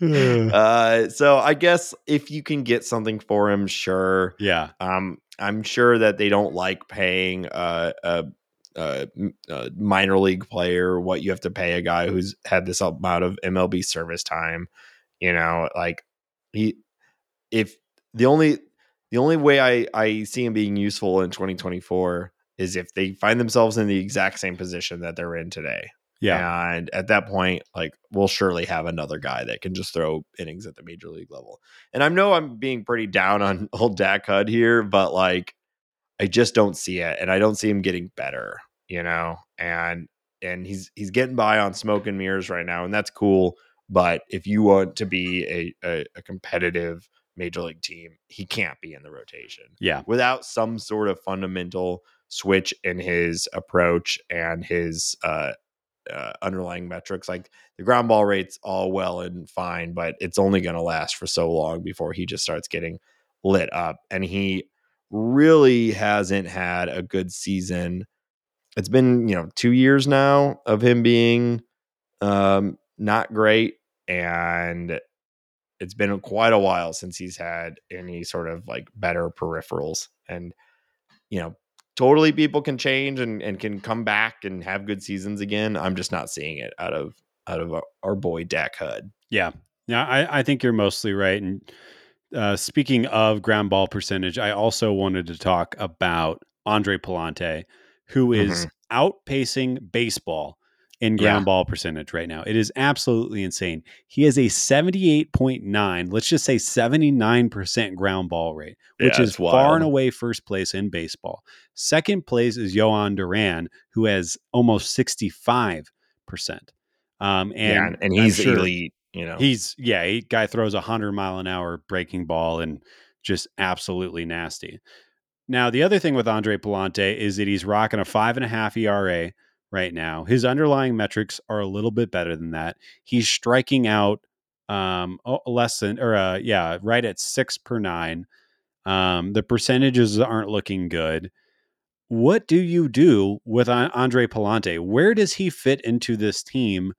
Uh, so I guess if you can get something for him, sure. yeah. Um, I'm sure that they don't like paying uh, a, a, a minor league player what you have to pay a guy who's had this amount of MLB service time. You know, like he, if the only the only way I I see him being useful in 2024 is if they find themselves in the exact same position that they're in today. Yeah. And at that point, like we'll surely have another guy that can just throw innings at the major league level. And I know I'm being pretty down on old Dak Hud here, but like I just don't see it. And I don't see him getting better, you know? And and he's he's getting by on smoke and mirrors right now, and that's cool. But if you want to be a, a, a competitive major league team, he can't be in the rotation Yeah. without some sort of fundamental switch in his approach and his uh, uh, underlying metrics. Like the ground ball rate's all well and fine, but it's only going to last for so long before he just starts getting lit up. And he really hasn't had a good season. It's been, you know, two years now of him being um, not great. And it's been quite a while since he's had any sort of like better peripherals. And, you know, totally people can change and, and can come back and have good seasons again. I'm just not seeing it out of out of our, our boy Dak Hud. Yeah. Yeah. I, I think you're mostly right. And uh, speaking of ground ball percentage, I also wanted to talk about Andre Pallante, who is outpacing baseball in ground Yeah. ball percentage right now. It is absolutely insane. He has a 78.9, let's just say 79% ground ball rate, which Yeah, is it's far and away first place in baseball. Second place is Jhoan Duran, who has almost 65%. Um, and yeah, and, he's sure- elite. You know, He's yeah, he guy throws a hundred mile an hour breaking ball and just absolutely nasty. Now the other thing with Andre Pallante is that he's rocking a five and a half ERA right now. His underlying metrics are a little bit better than that. He's striking out um less than or uh yeah, right at six per nine. Um the percentages aren't looking good. What do you do with Andre Pallante? Where does he fit into this team?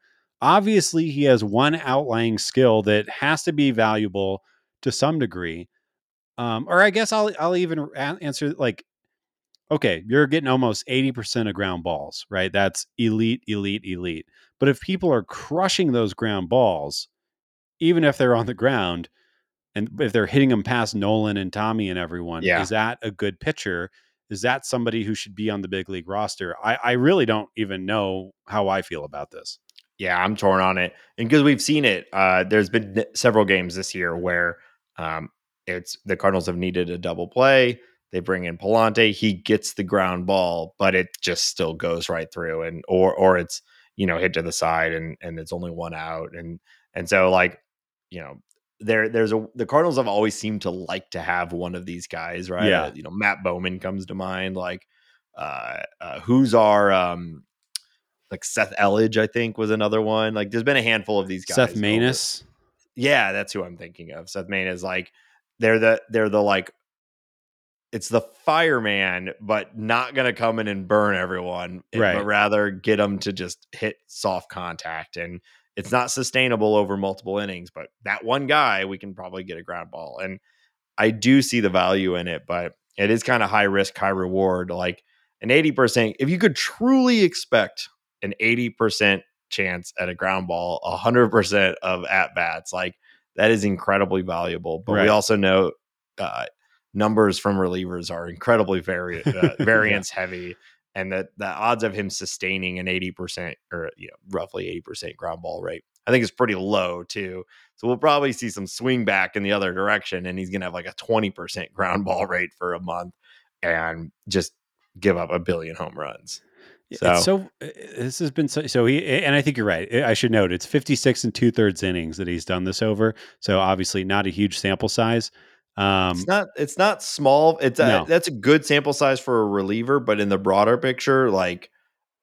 obviously he has one outlying skill that has to be valuable to some degree. Um, or I guess I'll I'll even answer like, okay, you're getting almost eighty percent of ground balls, right? That's elite, elite, elite. But if people are crushing those ground balls, even if they're on the ground, and if they're hitting them past Nolan and Tommy and everyone, Yeah. is that a good pitcher? Is that somebody who should be on the big league roster? I, I really don't even know how I feel about this. yeah, I'm torn on it, and because we've seen it, uh, there's been several games this year where um, it's the Cardinals have needed a double play. They bring in Pallante, he gets the ground ball, but it just still goes right through, and or or it's you know hit to the side, and and it's only one out, and and so like you know there there's a the Cardinals have always seemed to like to have one of these guys, right? Yeah. Uh, you know, Matt Bowman comes to mind, like uh, uh who's our um like Seth Elledge, I think, was another one. Like, there's been a handful of these guys. Seth over- Maness. Yeah, that's who I'm thinking of. Seth Maness, like, they're the they're the like it's the fireman, but not going to come in and burn everyone, eh, Right. but rather get them to just hit soft contact. And it's not sustainable over multiple innings, but that one guy, we can probably get a ground ball. And I do see the value in it, but it is kind of high risk, high reward. Like an 80%, if you could truly expect an 80% chance at a ground ball, 100% of at bats, like that is incredibly valuable. But we also know uh, numbers from relievers are incredibly vari- uh, variance heavy. And that the odds of him sustaining an 80% or you know, roughly 80% ground ball rate, I think is pretty low too. So we'll probably see some swing back in the other direction, and he's going to have like a 20% ground ball rate for a month and just give up a billion home runs. So, It's so uh, this has been so, so he and I think you're right. I should note it's 56 and two thirds innings that he's done this over. So obviously not a huge sample size. Um, it's not it's not small. It's a, No. that's a good sample size for a reliever, but in the broader picture, like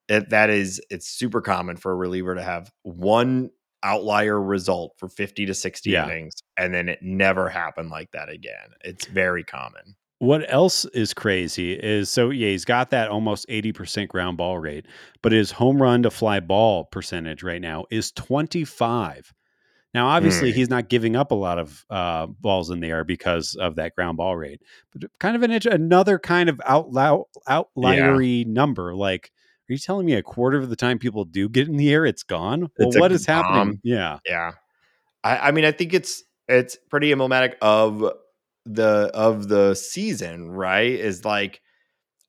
it, that is it's super common for a reliever to have one outlier result for 50 to 60 Yeah. innings and then it never happened like that again. It's very common. What else is crazy is so yeah, he's got that almost 80% ground ball rate, but his home run to fly ball percentage right now is 25. Now, obviously, Hmm. he's not giving up a lot of uh, balls in the air because of that ground ball rate, but kind of an another kind of outlier outliery number. Like, are you telling me a quarter of the time people do get in the air, it's gone? Well, It's what is happening? Yeah, Yeah. I, I mean, I think it's it's pretty emblematic of the of the season, right? Is like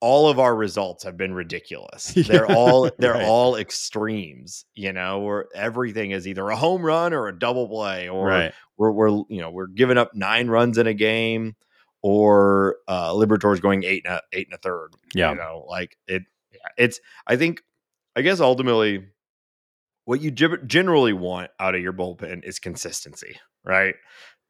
all of our results have been ridiculous. They're all they're right. all extremes, you know, where everything is either a home run or a double play, or right. we're we're you know we're giving up nine runs in a game, or uh Liberatore's going eight and a eight and a third. Yeah. You know, like it it's I think I guess ultimately what you generally want out of your bullpen is consistency, right?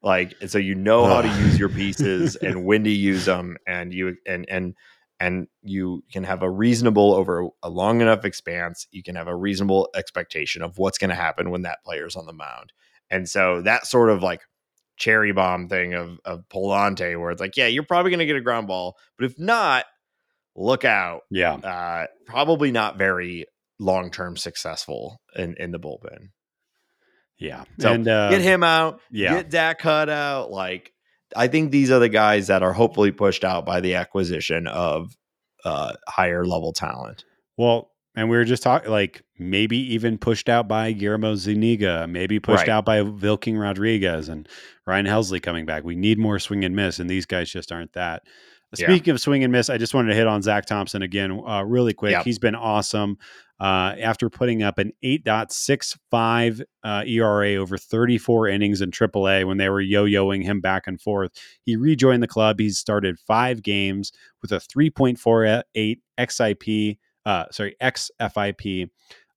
Like and so you know how to use your pieces and when to use them and you and and and you can have a reasonable over a long enough expanse, you can have a reasonable expectation of what's going to happen when that player's on the mound. And so that sort of like cherry bomb thing of of Pallante where it's like, yeah, you're probably going to get a ground ball, but if not, look out Yeah. uh, probably not very long term successful in in the bullpen. Yeah. So and uh, get him out, yeah. get Dak Hud out. Like I think these are the guys that are hopefully pushed out by the acquisition of uh, higher level talent. Well, and we were just talking like maybe even pushed out by Guillermo Zuniga, maybe pushed Right. out by Wilking Rodriguez and Ryan Helsley coming back. We need more swing and miss, and these guys just aren't that. Yeah. Speaking of swing and miss, I just wanted to hit on Zack Thompson again, uh, really quick. Yep. He's been awesome. Uh, after putting up an 8.65 uh, ERA over 34 innings in AAA when they were yo-yoing him back and forth, he rejoined the club. He's started five games with a 3.48 XIP, uh, sorry, XFIP,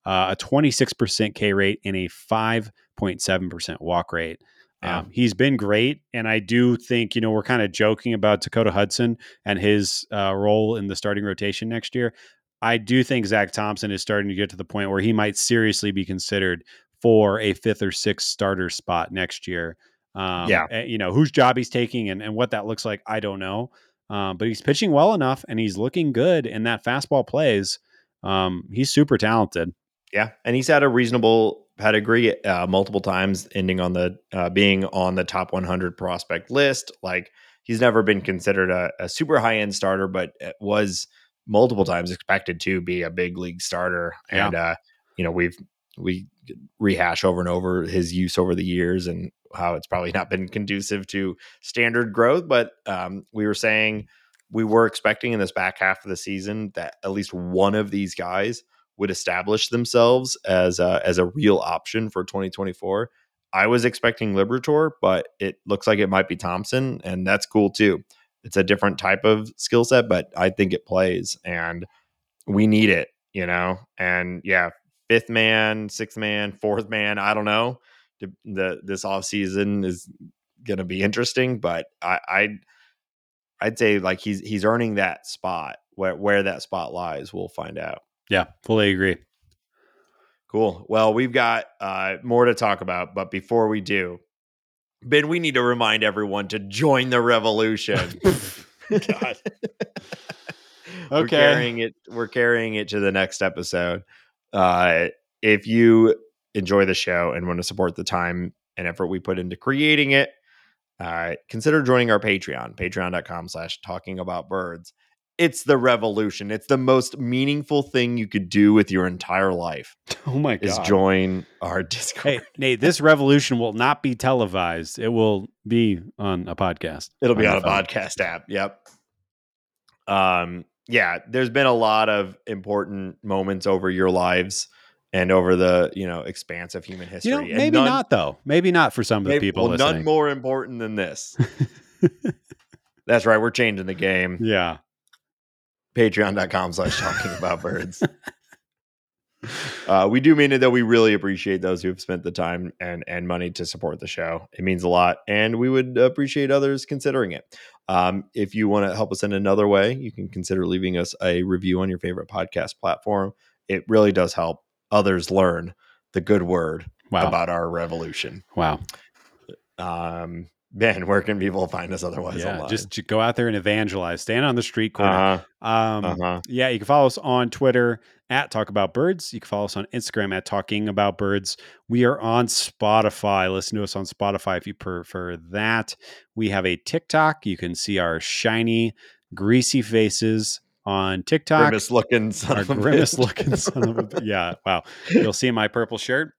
uh, a 26% K rate, and a 5.7% walk rate. Yeah. Um, he's been great, and I do think you know we're kind of joking about Dakota Hudson and his uh, role in the starting rotation next year. I do think Zack Thompson is starting to get to the point where he might seriously be considered for a fifth or sixth starter spot next year. Um, Yeah. eh, you know whose job he's taking and, and what that looks like, I don't know. Um, but he's pitching well enough, and he's looking good, and that fastball plays. Um, he's super talented. Yeah, and he's had a reasonable pedigree uh, multiple times, ending on the uh, being on the top 100 prospect list. Like he's never been considered a, a super high end starter, but it was multiple times expected to be a big league starter. Yeah. And uh, you know we've we rehash over and over his use over the years and how it's probably not been conducive to standard growth. But um, we were saying we were expecting in this back half of the season that at least one of these guys would establish themselves as a, as a real option for 2024. I was expecting Liberatore, but it looks like it might be Thompson, and that's cool too. It's a different type of skill set, but I think it plays, and we need it, you know. And yeah, fifth man, sixth man, fourth man, I don't know. The, the this off season is going to be interesting, but I, I'd I'd say like he's he's earning that spot. Where where that spot lies, we'll find out. Yeah, fully agree. Cool. Well, we've got uh, more to talk about, but before we do, Ben, we need to remind everyone to join the revolution. God. We're Okay. carrying it. We're carrying it to the next episode. Uh, if you enjoy the show and want to support the time and effort we put into creating it, uh, consider joining our Patreon, patreon.com slash talking about birds. It's the revolution. It's the most meaningful thing you could do with your entire life Oh my god. is join our Discord. Hey, Nate, this revolution will not be televised. It will be on a podcast. It'll be on on a phone. podcast app. Yep. Um, yeah, there's been a lot of important moments over your lives and over the, you know, expanse of human history. You know, maybe none- not though. Maybe not for some of the people well, listening. none more important than this. That's right. We're changing the game. yeah. Patreon.com slash talking about birds. Uh, we do mean it though. We really appreciate those who have spent the time and and money to support the show. It means a lot, and we would appreciate others considering it. Um, if you want to help us in another way, you can consider leaving us a review on your favorite podcast platform. It really does help others learn the good word Wow. about our revolution. wow. Um, Ben, where can people find us otherwise Yeah. online? Just go out there and evangelize. Stand on the street corner. uh-huh, Um, uh-huh. Yeah, you can follow us on Twitter at Talk About Birds. You can follow us on Instagram at Talking About Birds. We are on Spotify. Listen to us on Spotify if you prefer that. We have a TikTok. You can see our shiny, greasy faces on TikTok. grimace looking son our of a grimace bitch. looking son of a yeah. Wow, you'll see my purple shirt.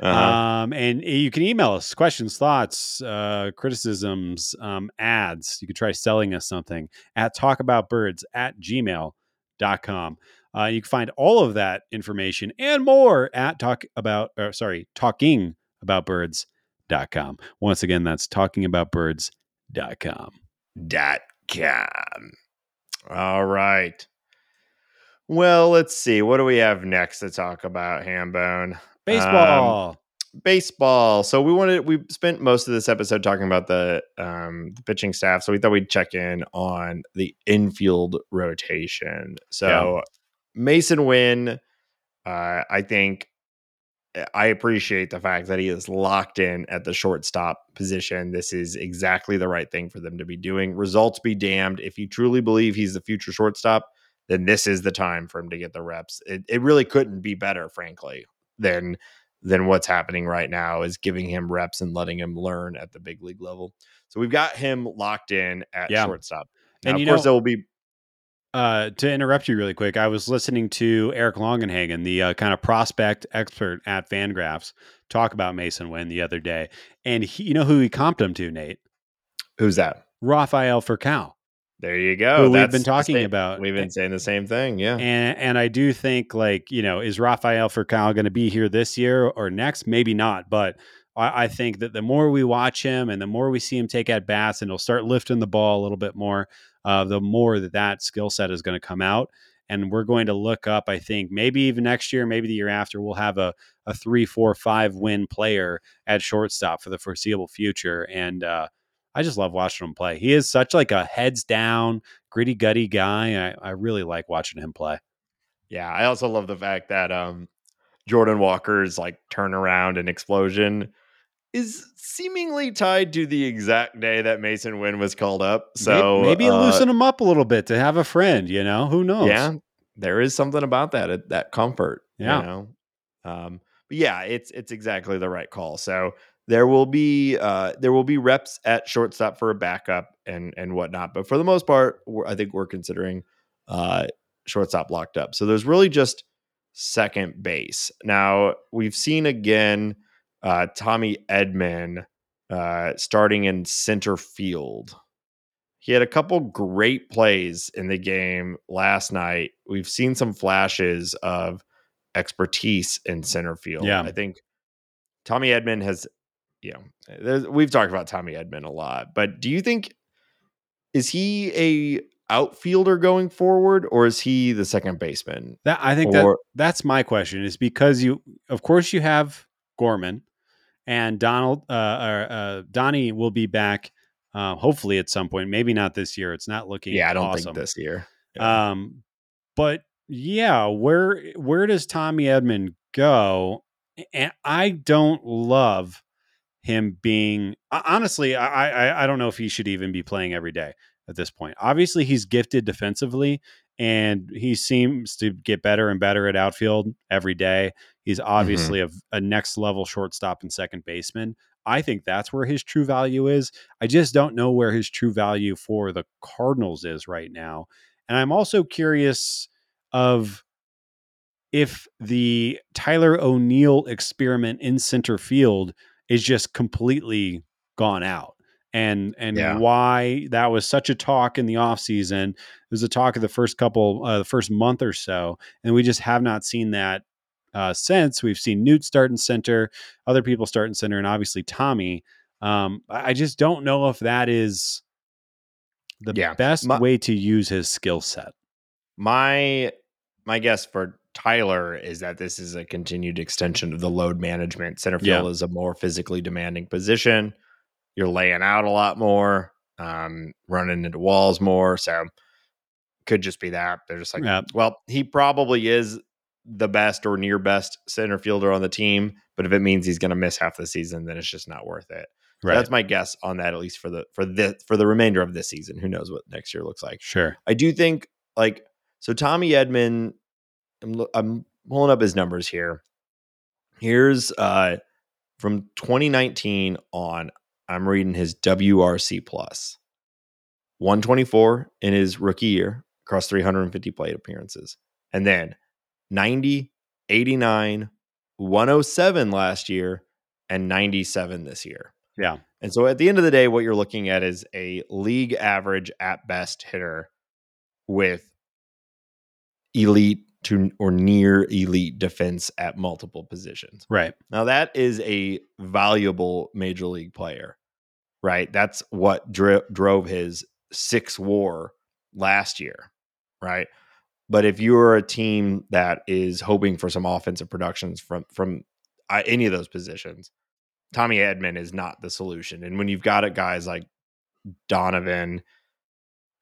Uh-huh. Um, and you can email us questions, thoughts, uh, criticisms, um, ads. You could try selling us something at talkaboutbirds at gmail.com. Uh, you can find all of that information and more at talk about, or sorry, talking about birds.com. Once again, that's talking about birds.com. dot com. All right. Well, let's see. What do we have next to talk about, Hambone? Baseball. Baseball. So we wanted we spent most of this episode talking about the um the pitching staff. So we thought we'd check in on the infield rotation. So Masyn Winn, uh, I think I appreciate the fact that he is locked in at the shortstop position. This is exactly the right thing for them to be doing. Results be damned. If you truly believe he's the future shortstop, then this is the time for him to get the reps. It, it really couldn't be better, frankly, than than what's happening right now is giving him reps and letting him learn at the big league level. So we've got him locked in at Yeah. shortstop. Now, And of course, know- there will be Uh, to interrupt you really quick, I was listening to Eric Longenhagen, the uh, kind of prospect expert at Fangraphs, talk about Masyn Winn the other day, and he, you know who he comped him to, Nate? who's that? Rafael Furcal, There you go. who we've been talking same- about. We've been saying the same thing. Yeah. and and I do think like you know is Rafael Furcal going to be here this year or next? Maybe not, but I, I think that the more we watch him and the more we see him take at bats and he'll start lifting the ball a little bit more, uh, the more that that skill set is going to come out. And we're going to look up. I think maybe even next year, maybe the year after, we'll have a a three, four, five win player at shortstop for the foreseeable future. And uh, I just love watching him play. He is such like a heads down, gritty gutty guy. I, I really like watching him play. Yeah, I also love the fact that um Jordan Walker's like turnaround and explosion is seemingly tied to the exact day that Masyn Winn was called up. So maybe, maybe uh, loosen him up a little bit to have a friend. You know, who knows? Yeah, there is something about that uh, that comfort. Yeah. you know? Um, but yeah, it's it's exactly the right call. So there will be uh there will be reps at shortstop for a backup and and whatnot. But for the most part, we're, I think we're considering uh shortstop locked up. So there's really just second base. Now we've seen again uh Tommy Edman uh starting in center field. He had a couple great plays in the game last night. We've seen some flashes of expertise in center field. Yeah. I think Tommy Edman has, you know, we've talked about Tommy Edman a lot, but do you think is he a outfielder going forward or is he the second baseman? That I think that that's my question is because you, of course, you have Gorman and Donald. Uh, uh, uh, Donnie will be back. Uh, hopefully at some point. Maybe not this year. It's not looking. Yeah, I don't awesome. think this year. Yeah. Um, but yeah, where where does Tommy Edman go? And I don't love him being honestly. I I, I don't know if he should even be playing every day. at this point. Obviously, he's gifted defensively, and he seems to get better and better at outfield every day. He's mm-hmm. obviously a, a next level shortstop and second baseman. I think that's where his true value is. I just don't know where his true value for the Cardinals is right now. And I'm also curious of if the Tyler O'Neill experiment in center field is just completely gone out and and Yeah. why that was such a talk in the offseason. It was a talk of the first couple uh, the first month or so and we just have not seen that uh, since we've seen Noot start in center, other people start in center and obviously Tommy. Um, I I just don't know if that is the Yeah. best My- way to use his skill set. My my guess for Tyler is that this is a continued extension of the load management. Center field Yeah. is a more physically demanding position. You're laying out a lot more, um, running into walls more. So could just be that. They're just like, Yeah. well, he probably is the best or near best center fielder on the team. But if it means he's going to miss half the season, then it's just not worth it. So Right. That's my guess on that, at least for the for the for the remainder of this season. Who knows what next year looks like? Sure. I do think like so Tommy Edman I'm, I'm pulling up his numbers here. Here's uh from 2019 on I'm reading his WRC 124 in his rookie year across 350 plate appearances. And then 90, 89, 107 last year and 97 this year. Yeah. And so at the end of the day, what you're looking at is a league average at best hitter with elite to or near elite defense at multiple positions. Right. Now that is a valuable major league player, right? That's what dri- drove his six WAR last year, right? But if you're a team that is hoping for some offensive productions from from uh, any of those positions, Tommy Edman is not the solution. And when you've got it, guys like Donovan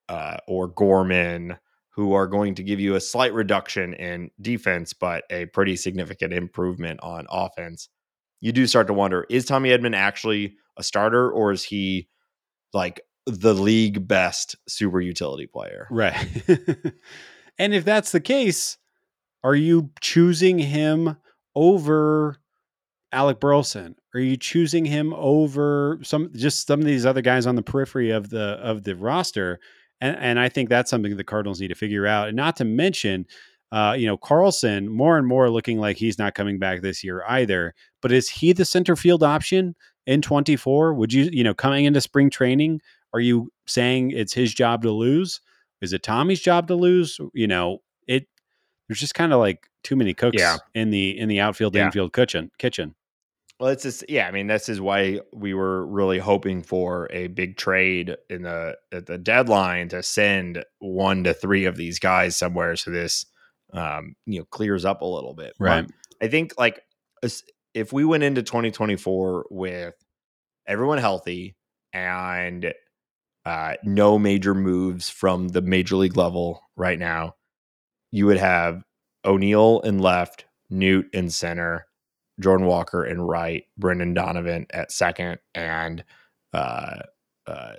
uh, or Gorman who are going to give you a slight reduction in defense, but a pretty significant improvement on offense, you do start to wonder is Tommy Edman actually a starter or is he like the league best super utility player? Right. and if that's the case, are you choosing him over Alec Burleson? Are you choosing him over some just some of these other guys on the periphery of the of the roster? And and I think that's something the Cardinals need to figure out. And not to mention, uh, you know, Carlson more and more looking like he's not coming back this year either. But is he the center field option in 24? Would you, you know, coming into spring training, are you saying it's his job to lose? Is it Tommy's job to lose? You know, it there's just kind of like too many cooks Yeah. in the in the outfield Yeah. infield kitchen kitchen. Well, it's just yeah. I mean, this is why we were really hoping for a big trade in the at the deadline to send one to three of these guys somewhere, so this um, you know clears up a little bit. But Right. I think like if we went into 2024 with everyone healthy and uh, no major moves from the major league level right now, you would have O'Neill in left, Noot in center, Jordan Walker and right, Brendan Donovan at second, and uh, uh,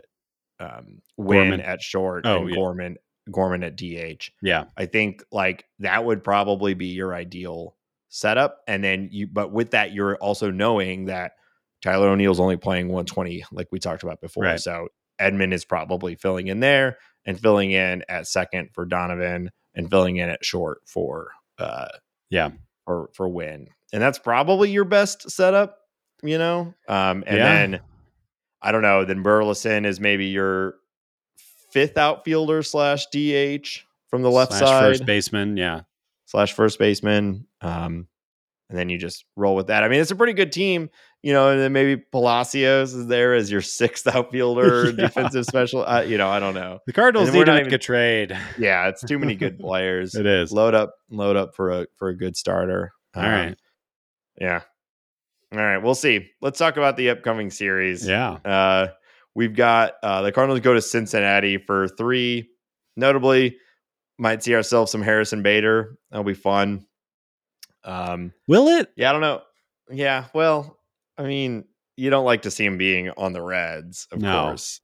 um, Winn at short, Oh, and yeah. Gorman Gorman at DH. Yeah. I think like that would probably be your ideal setup. And then you, but with that, you're also knowing that Tyler O'Neill's only playing 120, like we talked about before. Right. So Edman is probably filling in there and filling in at second for Donovan and filling in at short for, uh, Yeah. For, for Winn. And that's probably your best setup, you know? Um, and Yeah. then I don't know, then Burleson is maybe your fifth outfielder slash DH from the left Slash side first baseman. Yeah. slash first baseman. Um, and then you just roll with that. I mean, it's a pretty good team, you know. And then maybe Palacios is there as your sixth outfielder, Yeah. defensive special. Uh, you know, I don't know. The Cardinals need to make even- a trade. Yeah, it's too many good players. It is. Load up, load up for a for a good starter. All right. Yeah. All right. We'll see. Let's talk about the upcoming series. Yeah. Uh, we've got uh, the Cardinals go to Cincinnati for three. Notably, might see ourselves some Harrison Bader. That'll be fun. Um, Will it? yeah, I don't know. Yeah, well, I mean, you don't like to see him being on the Reds, of No. course.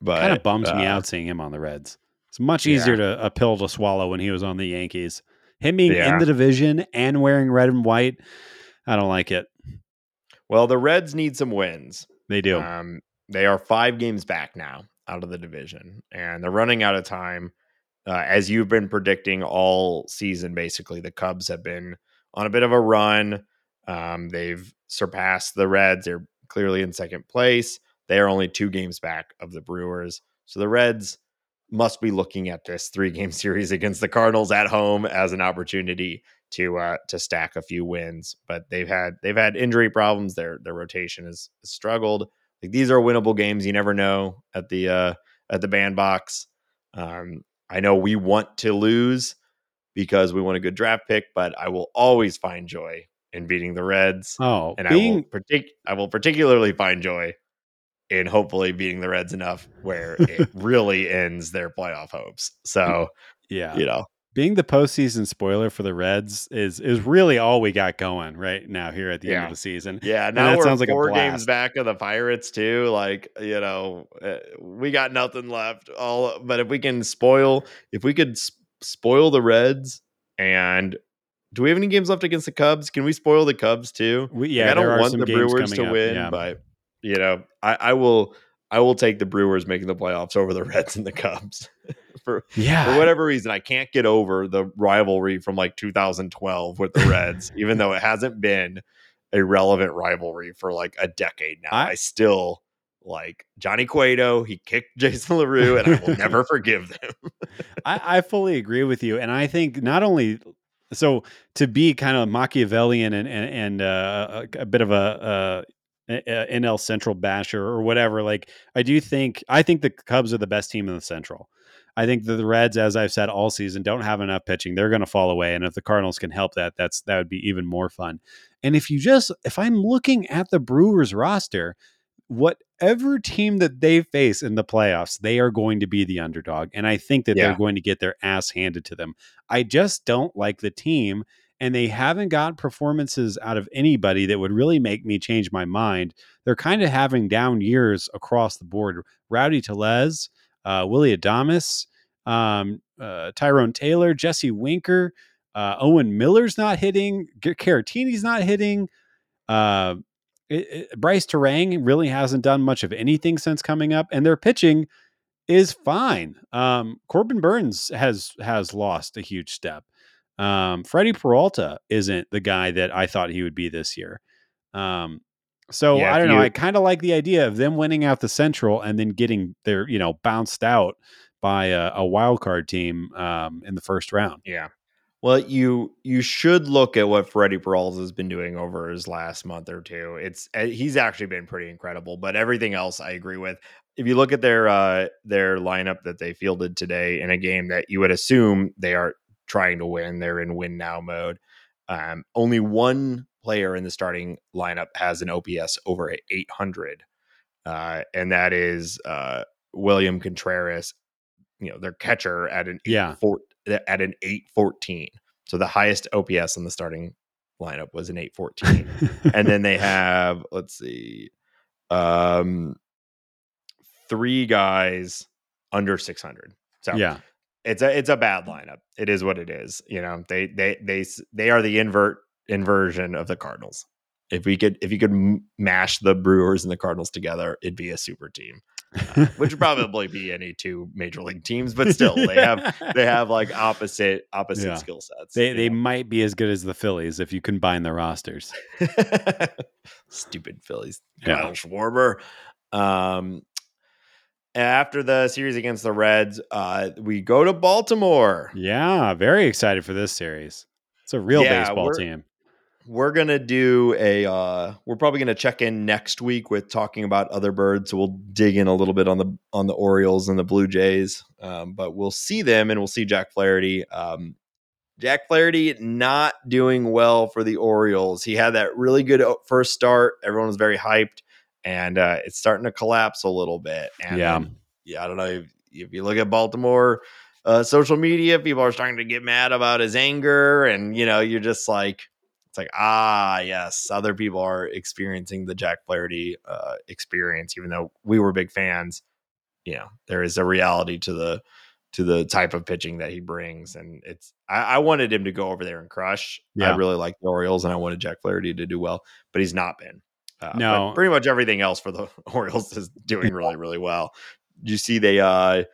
But kind of bums me uh, out seeing him on the Reds. It's much Yeah. easier to a pill to swallow when he was on the Yankees. Him being Yeah. in the division and wearing red and white, I don't like it. Well, the Reds need some wins. They do. Um, they are five games back now out of the division, and they're running out of time. Uh, as you've been predicting all season, basically, the Cubs have been on a bit of a run. Um, they've surpassed the Reds. They're clearly in second place. They are only two games back of the Brewers. So the Reds must be looking at this three game series against the Cardinals at home as an opportunity to uh, to stack a few wins. But they've had they've had injury problems. Their their rotation has, struggled. Like these are winnable games. You never know at the uh, at the bandbox. Um, I know we want to lose because we want a good draft pick, but I will always find joy in beating the Reds, oh, and I will partic- I will particularly find joy in hopefully beating the Reds enough where it really ends their playoff hopes. So yeah, you know, being the postseason spoiler for the Reds is is really all we got going right now here at the end of the season. Yeah, now that we're sounds like four games back of the Pirates too. Like you know, uh, we got nothing left. All, but if we can spoil, if we could spoil the Reds, and do we have any games left against the Cubs? Can we spoil the Cubs too? We, Like, yeah, I don't want the Brewers to up, win, yeah. but you know, I, I will. I will take the Brewers making the playoffs over the Reds and the Cubs. for yeah, for whatever reason, I can't get over the rivalry from like 2012 with the Reds, even though it hasn't been a relevant rivalry for like a decade now. I- I, still like Johnny Cueto. He kicked Jason LaRue, and I will never forgive them. I, I fully agree with you, and I think not only so to be kind of Machiavellian and and, and uh, a, a bit of a, a, a NL Central basher or whatever. Like I do think I think the Cubs are the best team in the Central. I think that the Reds, as I've said all season, don't have enough pitching. They're going to fall away, and if the Cardinals can help that, that's that would be even more fun. And if you just if I'm looking at the Brewers roster, whatever team that they face in the playoffs, they are going to be the underdog. And I think that Yeah. they're going to get their ass handed to them. I just don't like the team. And they haven't got performances out of anybody that would really make me change my mind. They're kind of having down years across the board. Rowdy Tellez, uh, Willy Adames, um, uh, Tyrone Taylor, Jesse Winker, uh, Owen Miller's not hitting, Caratini's not hitting. Uh, it, it- Brice Turang really hasn't done much of anything since coming up, and their pitching is fine. Um, Corbin Burnes has has lost a huge step. Um, Freddie Peralta isn't the guy that I thought he would be this year. Um, so Yeah, I don't know. I kind of like the idea of them winning out the Central and then getting their you know bounced out by a, a wild card team um, in the first round. Yeah. Well, you you should look at what Freddie Peralta has been doing over his last month or two. It's uh, he's actually been pretty incredible, but everything else I agree with. If you look at their uh their lineup that they fielded today in a game that you would assume they are trying to win, they're in win now mode. Um, only one player in the starting lineup has an OPS over 800, uh, and that is uh, William Contreras. You know, their catcher at an Yeah. four, at an 814. So the highest OPS in the starting lineup was an 814. and then they have, let's see, um three guys under 600. So yeah, it's a it's a bad lineup. It is what it is. You know, they they they they are the invert inversion of the Cardinals. If we could if you could mash the Brewers and the Cardinals together, it'd be a super team. Uh, which would probably be any two major league teams, but still they have they have like opposite opposite Yeah. skill sets. they they know? might be as good as the Phillies if you combine the rosters. Stupid Phillies. Yeah. Kyle Schwarber. Um, after the series against the Reds, uh, we go to Baltimore. Yeah, very excited for this series. It's a real Yeah, baseball team. We're gonna do a. Uh, we're probably gonna check in next week with talking about other birds. So we'll dig in a little bit on the on the Orioles and the Blue Jays. Um, but we'll see them, and we'll see Jack Flaherty. Um, Jack Flaherty not doing well for the Orioles. He had that really good first start. Everyone was very hyped, and uh, it's starting to collapse a little bit. And Yeah. then, yeah. I don't know if, if you look at Baltimore uh, social media, people are starting to get mad about his anger, and you know, you're just like, it's like, ah, yes, other people are experiencing the Jack Flaherty uh, experience, even though we were big fans. you know there is a reality to the to the type of pitching that he brings, and it's I, I wanted him to go over there and crush. Yeah. I really like the Orioles, and I wanted Jack Flaherty to do well, but he's not been. Uh, No. pretty much everything else for the Orioles is doing really really well. You see, they uh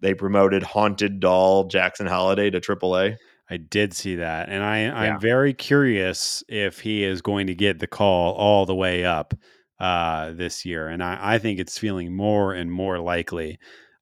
they promoted haunted doll Jackson Holliday to AAA. I did see that, and I Yeah. I'm very curious if he is going to get the call all the way up uh, this year, and I, I think it's feeling more and more likely,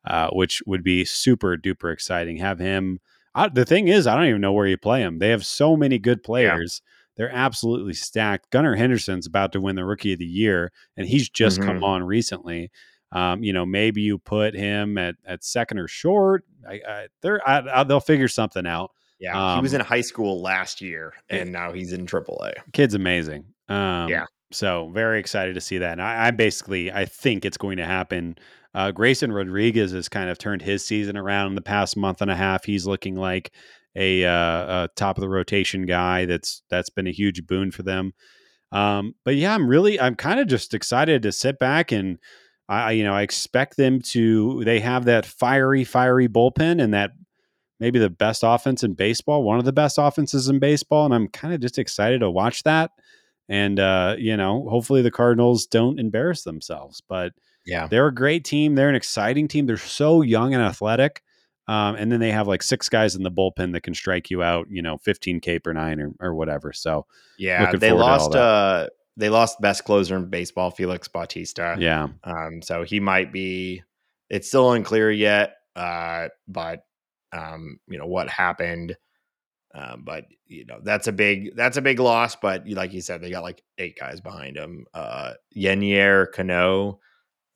uh, which would be super duper exciting. Have him. I, the thing is, I don't even know where you play him. They have so many good players. They're absolutely stacked. Gunnar Henderson's about to win the Rookie of the Year, and he's just come Mhm. on recently. Um, you know, maybe you put him at, at second or short. I, I, they're I, I, they'll figure something out. Yeah, he was Um, in high school last year, and now he's in AAA. kid's amazing. Um, Yeah. So very excited to see that. And I, I basically I think it's going to happen. Uh, Grayson Rodriguez has kind of turned his season around in the past month and a half. He's looking like a, uh, a top of the rotation guy. That's that's been a huge boon for them. Um, but yeah, I'm really I'm kind of just excited to sit back and I you know I expect them to. They have that fiery fiery bullpen and that maybe the best offense in baseball, one of the best offenses in baseball, and I'm kind of just excited to watch that. And uh, you know, hopefully the Cardinals don't embarrass themselves. But Yeah, they're a great team. They're an exciting team. They're so young and athletic. Um, and then they have like six guys in the bullpen that can strike you out, you know, 15 K per nine or, or whatever. So yeah. They forward to all lost. Uh, they lost best closer in baseball, Felix Bautista. yeah, Um, so he might be. It's still unclear yet. Uh, but um, you know what happened. Um, but you know that's a big that's a big loss. But like you said, they got like eight guys behind him. Uh, Yennier Cano,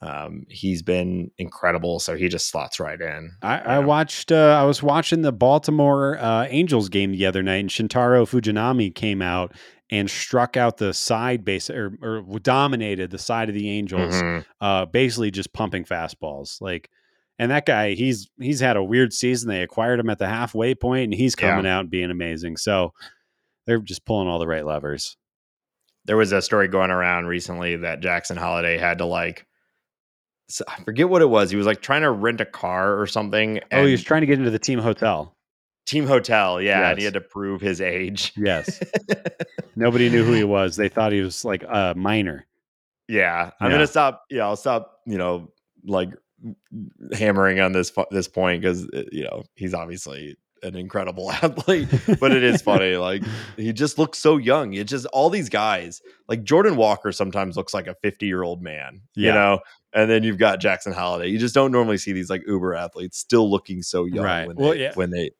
um, he's been incredible. So he just slots right in. I, I watched. Uh, I was watching the Baltimore uh, Angels game the other night, and Shintaro Fujinami came out and struck out the side base or, or dominated the side of the Angels, Mhm. uh, basically just pumping fastballs. Like, and that guy, he's he's had a weird season. They acquired him at the halfway point, and he's Yeah. coming out and being amazing. So they're just pulling all the right levers. there was a story going around recently that Jackson Holliday had to like I forget what it was. He was like trying to rent a car or something. oh, he was trying to get into the team hotel. team hotel, yeah, and he had to prove his age. Yes, nobody knew who he was. They thought he was like a minor. yeah, I'm Yeah. gonna stop. Yeah, I'll stop. You know, like hammering on this this point because uh, you know he's obviously an incredible athlete, but it is funny. Like he just looks so young. It's just all these guys. Like Jordan Walker sometimes looks like a 50 year old man. You know. And then you've got Jackson Holliday. You just don't normally see these like uber athletes still looking so young Right. when Well, they yeah. when they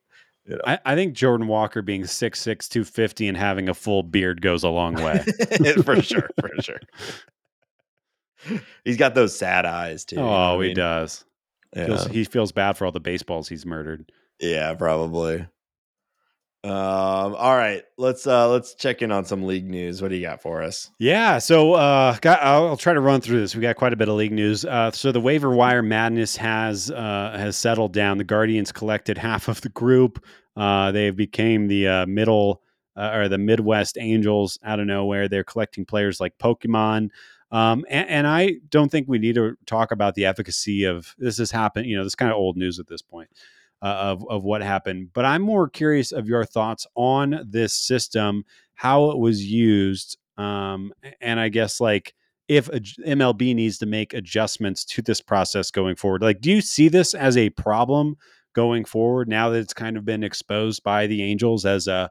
I, I think Jordan Walker being 6'6", 250 and having a full beard goes a long way. for sure, for sure. He's got those sad eyes too. you know oh, I he mean? does. Yeah. Feels, he feels bad for all the baseballs he's murdered. Yeah, probably. Um, all right, let's uh let's check in on some league news. What do you got for us? Yeah, so uh, got, I'll, I'll try to run through this. We got quite a bit of league news. Uh, so the waiver wire madness has uh, has settled down. The Guardians collected half of the group. Uh, they became the uh, middle uh, or the Midwest Angels out of nowhere. They're collecting players like Pokemon. Um, and, and I don't think we need to talk about the efficacy of this has happened. You know, this is kind of old news at this point uh, of of what happened. But I'm more curious of your thoughts on this system, how it was used, um, and I guess like if MLB needs to make adjustments to this process going forward. Like, do you see this as a problem going forward now that it's kind of been exposed by the Angels as a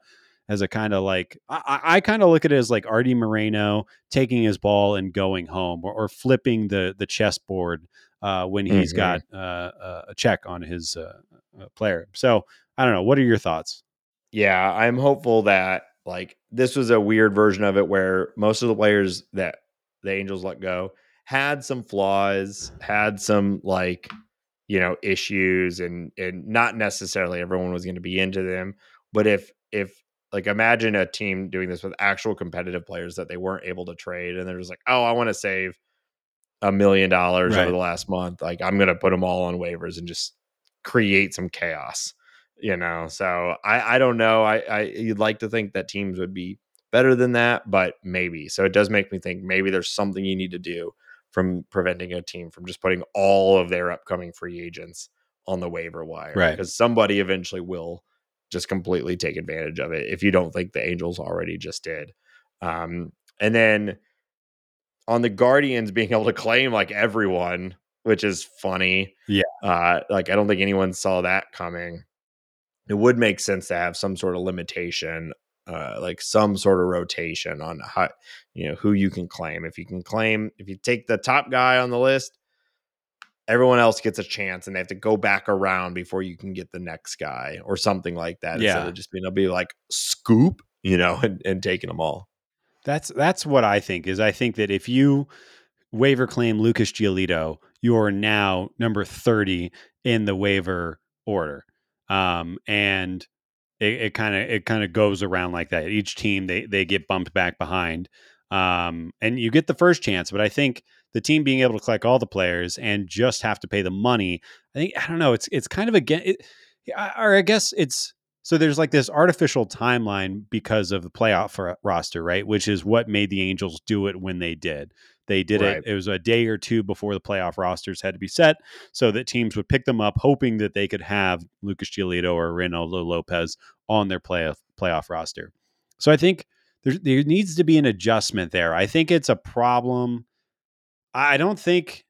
as a kind of like I, I kind of look at it as like Artie Moreno taking his ball and going home, or, or flipping the the chessboard uh, when he's Mhm. got uh, uh, a check on his uh, uh, player. So I don't know. What are your thoughts? Yeah, I'm hopeful that like this was a weird version of it where most of the players that the Angels let go had some flaws, had some like you know issues and and not necessarily everyone was going to be into them, but if if like imagine a team doing this with actual competitive players that they weren't able to trade and they're just like, "Oh, I want to save a million dollars over the last month. Like I'm going to put them all on waivers and just create some chaos." you know so i i don't know i i you'd like to think that teams would be better than that but maybe so it does make me think maybe there's something you need to do from preventing a team from just putting all of their upcoming free agents on the waiver wire. Right. Because somebody eventually will just completely take advantage of it if you don't think the Angels already just did. Um, and then on the Guardians being able to claim like everyone, which is funny. Yeah. Uh, like I don't think anyone saw that coming. It would make sense to have some sort of limitation, uh, like some sort of rotation on how you know who you can claim. If you can claim, if you take the top guy on the list, everyone else gets a chance, and they have to go back around before you can get the next guy or something like that. Instead Yeah. of just being able to be like scoop, you know, and, and taking them all. That's that's what I think is I think that if you waiver claim Lucas Giolito, you are now number 30 in the waiver order. Um, and it kind of it kind of goes around like that. Each team they they get bumped back behind. Um, and you get the first chance, but I think the team being able to collect all the players and just have to pay the money, I think I don't know, it's it's kind of again it, or I guess it's so there's like this artificial timeline because of the playoff roster, right? Which is what made the Angels do it when they did. They did Right. it. It was a day or two before the playoff rosters had to be set, so that teams would pick them up, hoping that they could have Lucas Giolito or Reynaldo Lopez on their playoff playoff roster. So I think there there needs to be an adjustment there. I think it's a problem. I don't think.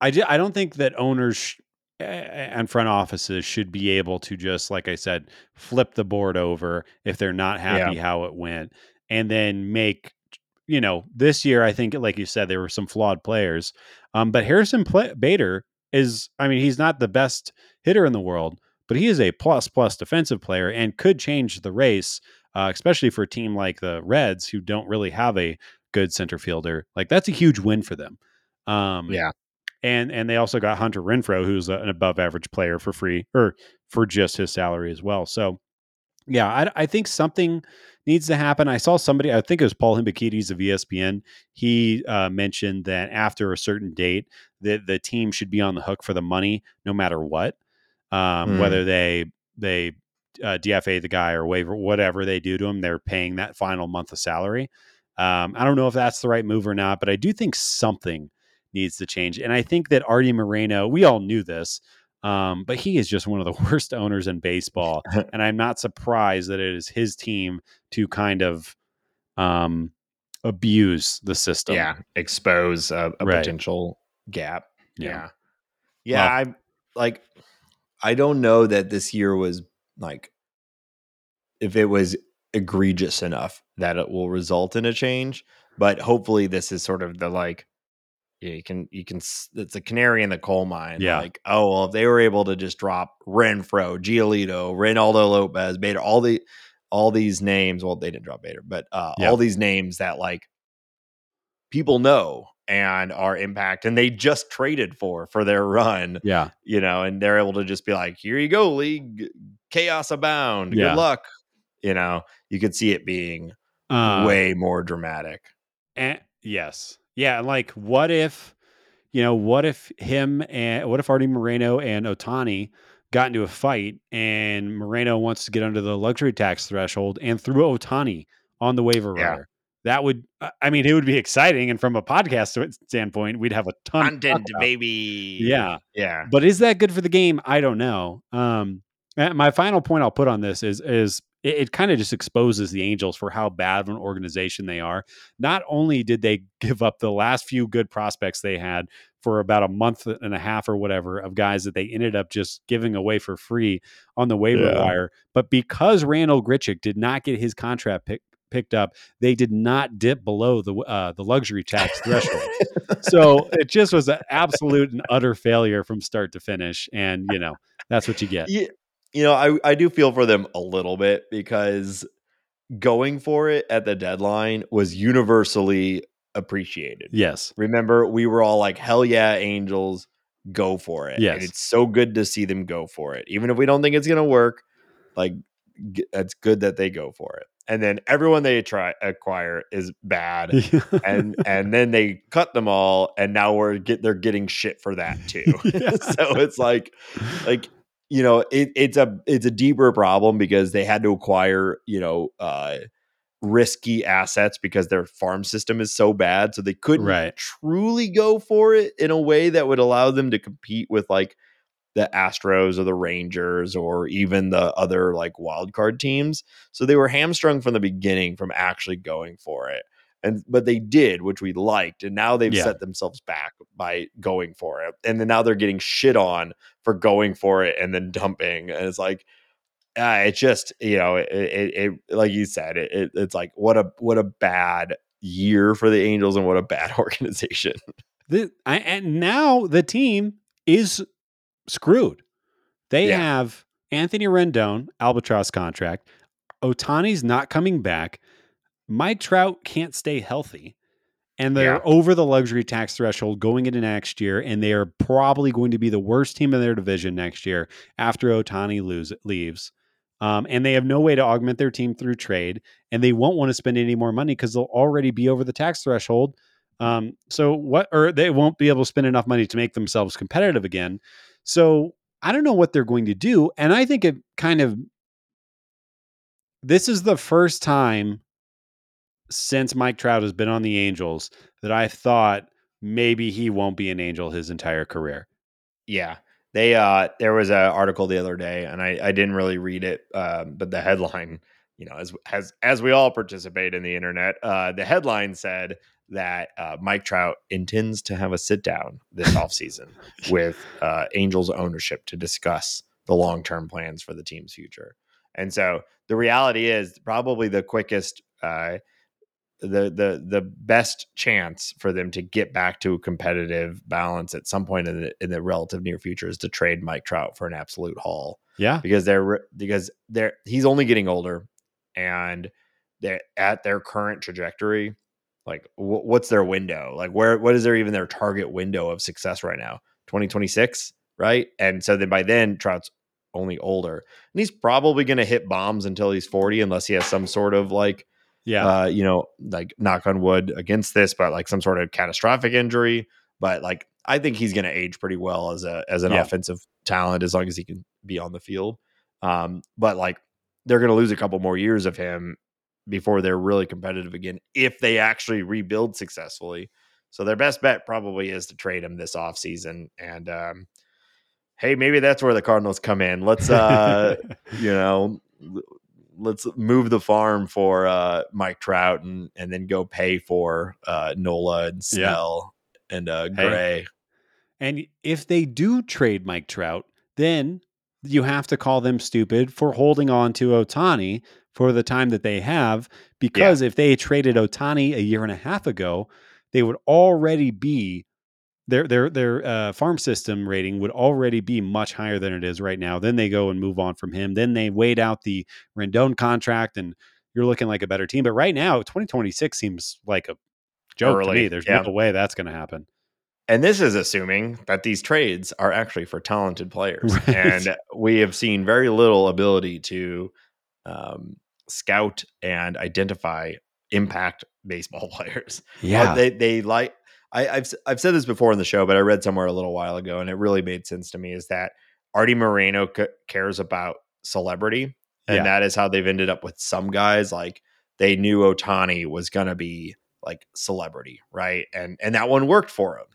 I, ju- I don't think that owners sh- and front offices should be able to just like I said flip the board over if they're not happy how it went and then make you know this year I think like you said there were some flawed players um but Harrison Pla Bader is I mean he's not the best hitter in the world but he is a plus plus defensive player and could change the race uh, especially for a team like the Reds who don't really have a good center fielder like that's a huge win for them um Yeah. and and they also got Hunter Renfroe, who's an above average player for free or for just his salary as well. So, yeah, I, I think something needs to happen. I saw somebody, I think it was Paul Hembekides of ESPN. He uh, mentioned that after a certain date, that the team should be on the hook for the money, no matter what, um, Hmm. whether they they uh, DFA the guy or waiver whatever they do to him, they're paying that final month of salary. Um, I don't know if that's the right move or not, but I do think something needs to change. And I think that Artie Moreno, we all knew this, um, but he is just one of the worst owners in baseball. and I'm not surprised that it is his team to kind of um, abuse the system. yeah expose a, a Right. potential gap Yeah. yeah yeah, Well- i like i don't know that this year was like if it was egregious enough that it will result in a change but hopefully this is sort of the like yeah, you can you can it's a canary in the coal mine Yeah. like oh well if they were able to just drop renfroe giolito reynaldo lopez bader all the all these names well they didn't drop bader but uh Yeah. all these names that like people know and are impact and they just traded for for their run Yeah. you know and they're able to just be like here you go league chaos abound Yeah. good luck you know you could see it being Uh, way more dramatic And, yes. Yeah. Like, what if, you know, what if him and what if Artie Moreno and Ohtani got into a fight and Moreno wants to get under the luxury tax threshold and threw Ohtani on the waiver Yeah. wire? That would, I- I mean, it would be exciting. And from a podcast standpoint, we'd have a ton to content about. baby Yeah. yeah But is that good for the game? I don't know. Um, and my final point I'll put on this is is it, it kind of just exposes the Angels for how bad of an organization they are. Not only did they give up the last few good prospects they had for about a month and a half or whatever of guys that they ended up just giving away for free on the waiver Yeah. wire, but because Randal Grichuk did not get his contract pick, picked up, they did not dip below the uh, the luxury tax threshold so it just was an absolute and utter failure from start to finish and you know that's what you get Yeah, you know, I I do feel for them a little bit because going for it at the deadline was universally appreciated. yes Remember, we were all like, "Hell yeah, Angels, go for it!" Yes. and it's so good to see them go for it, even if we don't think it's gonna work. Like, g- it's good that they go for it. And then everyone they try acquire is bad, and and then they cut them all, and now we're get they're getting shit for that too. Yeah. so it's like like you know it, it's a it's a deeper problem because they had to acquire you know uh risky assets because their farm system is so bad. So they couldn't Right. truly go for it in a way that would allow them to compete with like the Astros or the Rangers or even the other like wild card teams. So they were hamstrung from the beginning from actually going for it. And but they did, which we liked, and now they've Yeah. set themselves back by going for it. And then now they're getting shit on for going for it and then dumping. And it's like uh, it's just you know it, it, it like you said it, it it's like what a what a bad year for the Angels and what a bad organization. The, I, and now the team is screwed. They Yeah. have Anthony Rendon, albatross contract. Ohtani's not coming back. Mike Trout can't stay healthy. And they're Yeah. over the luxury tax threshold going into next year. And they are probably going to be the worst team in their division next year after Ohtani lose, leaves. Um, and they have no way to augment their team through trade. And they won't want to spend any more money because they'll already be over the tax threshold. Um, so what, or they won't be able to spend enough money to make themselves competitive again. So I don't know what they're going to do. And I think it kind of, this is the first time since Mike Trout has been on the Angels that I thought maybe he won't be an Angel his entire career. Yeah. They uh there was an article the other day and I, I didn't really read it, um, but the headline, you know, as as as we all participate in the internet, uh the headline said that uh, Mike Trout intends to have a sit down this offseason with uh, Angels ownership to discuss the long term plans for the team's future. And so the reality is probably the quickest uh, the the the best chance for them to get back to a competitive balance at some point in the in the relative near future is to trade Mike Trout for an absolute haul. Yeah. because they're because they're he's only getting older and they're at their current trajectory like wh- what's their window? Like where what is their even their target window of success right now? 2026 right? And so then by then Trout's only older. And he's probably going to hit bombs until he's 40 unless he has some sort of like Yeah. uh, you know, like knock on wood against this, but like some sort of catastrophic injury. But like, I think he's going to age pretty well as a as an Yeah. offensive talent as long as he can be on the field. Um, but like, they're going to lose a couple more years of him before they're really competitive again if they actually rebuild successfully. So their best bet probably is to trade him this offseason. And um, hey, maybe that's where the Cardinals come in. Let's uh, you know, let's move the farm for uh, Mike Trout and and then go pay for uh, Nola and Yeah. Snell and uh, Hey. Gray. And if they do trade Mike Trout, then you have to call them stupid for holding on to Ohtani for the time that they have. Because if they traded Ohtani a year and a half ago, they would already be their their their uh, farm system rating would already be much higher than it is right now. Then they go and move on from him. Then they wait out the Rendon contract, and you're looking like a better team. But right now, 2026 seems like a joke to me. There's yeah. no way that's going to happen. And this is assuming that these trades are actually for talented players. Right. And we have seen very little ability to um, scout and identify impact baseball players. Uh, they they like I, I've s- I've said this before in the show, but I read somewhere a little while ago, and it really made sense to me. Is that Artie Moreno c- cares about celebrity, and Yeah. that is how they've ended up with some guys. Like they knew Ohtani was gonna be like celebrity, right? And and that one worked for him.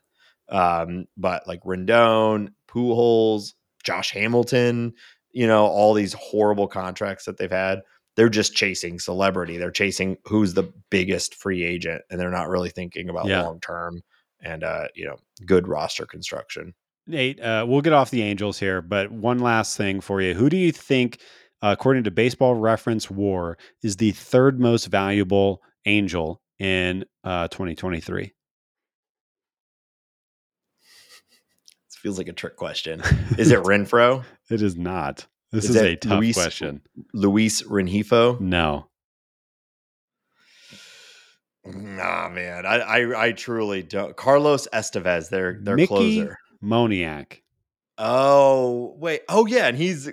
Um, but like Rendon, Pujols, Josh Hamilton, you know, all these horrible contracts that they've had they're just chasing celebrity. They're chasing who's the biggest free agent, and they're not really thinking about Yeah. long term and uh, you know, good roster construction. Nate, uh, we'll get off the Angels here, but one last thing for you. Who do you think, uh, according to Baseball Reference War, is the third most valuable Angel in uh, 2023? This feels like a trick question. Is it Renfroe, it is not. This Is is, a tough Luis- question. Luis Rengifo? No. Nah, man, I, I I truly don't. Carlos Estevez, their their Mickey closer. Moniak. Oh wait, oh yeah, and he's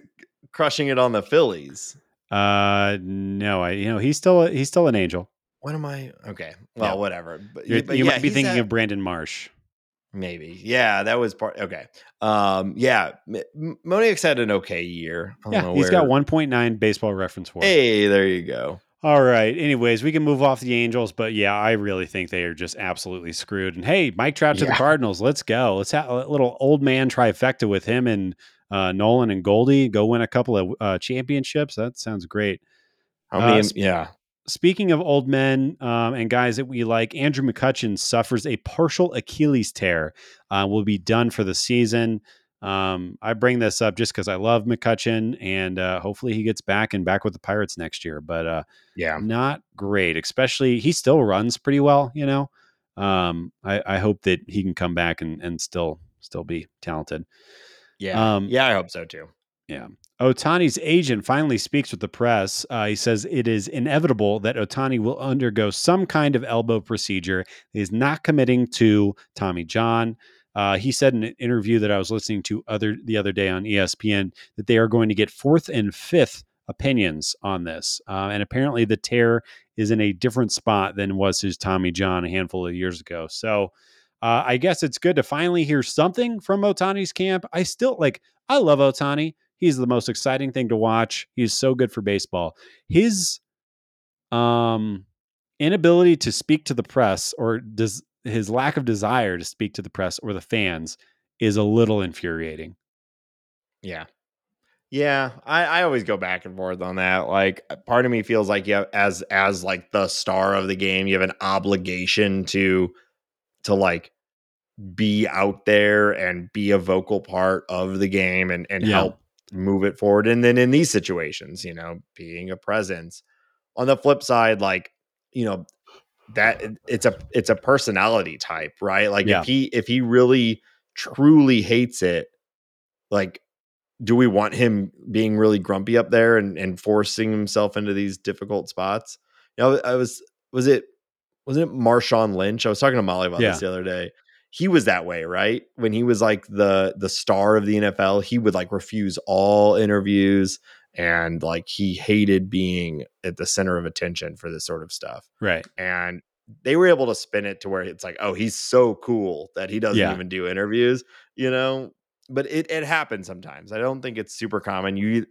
crushing it on the Phillies. Uh, no, I you know he's still a, he's still an Angel. What am I? Okay, well, Yeah. whatever. But, but you yeah, might be thinking at- of Brandon Marsh. Maybe. Yeah, that was part. Okay. Um. Yeah. M- Moniak's had an okay year. Yeah, he's got where- 1.9 Baseball Reference War. Hey, there you go. All right. Anyways, we can move off the Angels, but yeah, I really think they are just absolutely screwed. And hey, Mike Trout to the Cardinals. Let's go. Let's have a little old man trifecta with him and uh, Nolan and Goldie. Go win a couple of uh, championships. That sounds great. I Uh, yeah, Speaking of old men um, and guys that we like, Andrew McCutchen suffers a partial Achilles tear. Uh, will be done for the season. Um, I bring this up just because I love McCutcheon, and uh, hopefully he gets back and back with the Pirates next year. But uh, yeah, not great, especially he still runs pretty well, you know. Um, I, I hope that he can come back and, and still still be talented. yeah, Um, yeah. I hope so too. Ohtani's agent finally speaks with the press. Uh, he says it is inevitable that Ohtani will undergo some kind of elbow procedure. He is not committing to Tommy John. Uh, he said in an interview that I was listening to other the other day on ESPN that they are going to get fourth and fifth opinions on this. Uh, and apparently, the tear is in a different spot than was his Tommy John a handful of years ago. So. Uh, I guess it's good to finally hear something from Ohtani's camp. I still like, I love Ohtani. He's the most exciting thing to watch. He's so good for baseball. His um inability to speak to the press or does his lack of desire to speak to the press or the fans is a little infuriating. Yeah. Yeah, I, I always go back and forth on that. Like, part of me feels like you have, as as like the star of the game, you have an obligation to to like be out there and be a vocal part of the game and and Yeah. help move it forward. And then in these situations, you know, being a presence. On the flip side, like you know, that it's a it's a personality type, right? Like Yeah. if he if he really truly hates it, like do we want him being really grumpy up there and, and forcing himself into these difficult spots? You know, I was was it wasn't it Marshawn Lynch? I was talking to Molly about Yeah. this the other day. He was that way, right? When he was like the the star of the NFL, he would like refuse all interviews and like he hated being at the center of attention for this sort of stuff. Right. And they were able to spin it to where it's like, oh, he's so cool that he doesn't Yeah. even do interviews, you know? But it it happens sometimes. I don't think it's super common. You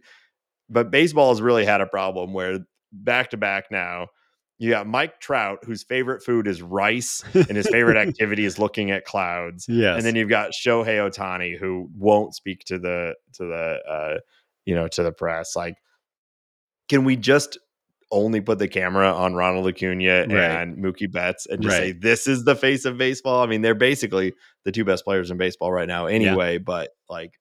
but baseball has really had a problem where back to back now, you got Mike Trout, whose favorite food is rice and his favorite activity is looking at clouds. Yes. And then you've got Shohei Ohtani, who won't speak to the to the uh, you know to the press. Like, can we just only put the camera on Ronald Acuna Right. and Mookie Betts and just say this is the face of baseball? I mean, they're basically the two best players in baseball right now, anyway. But like,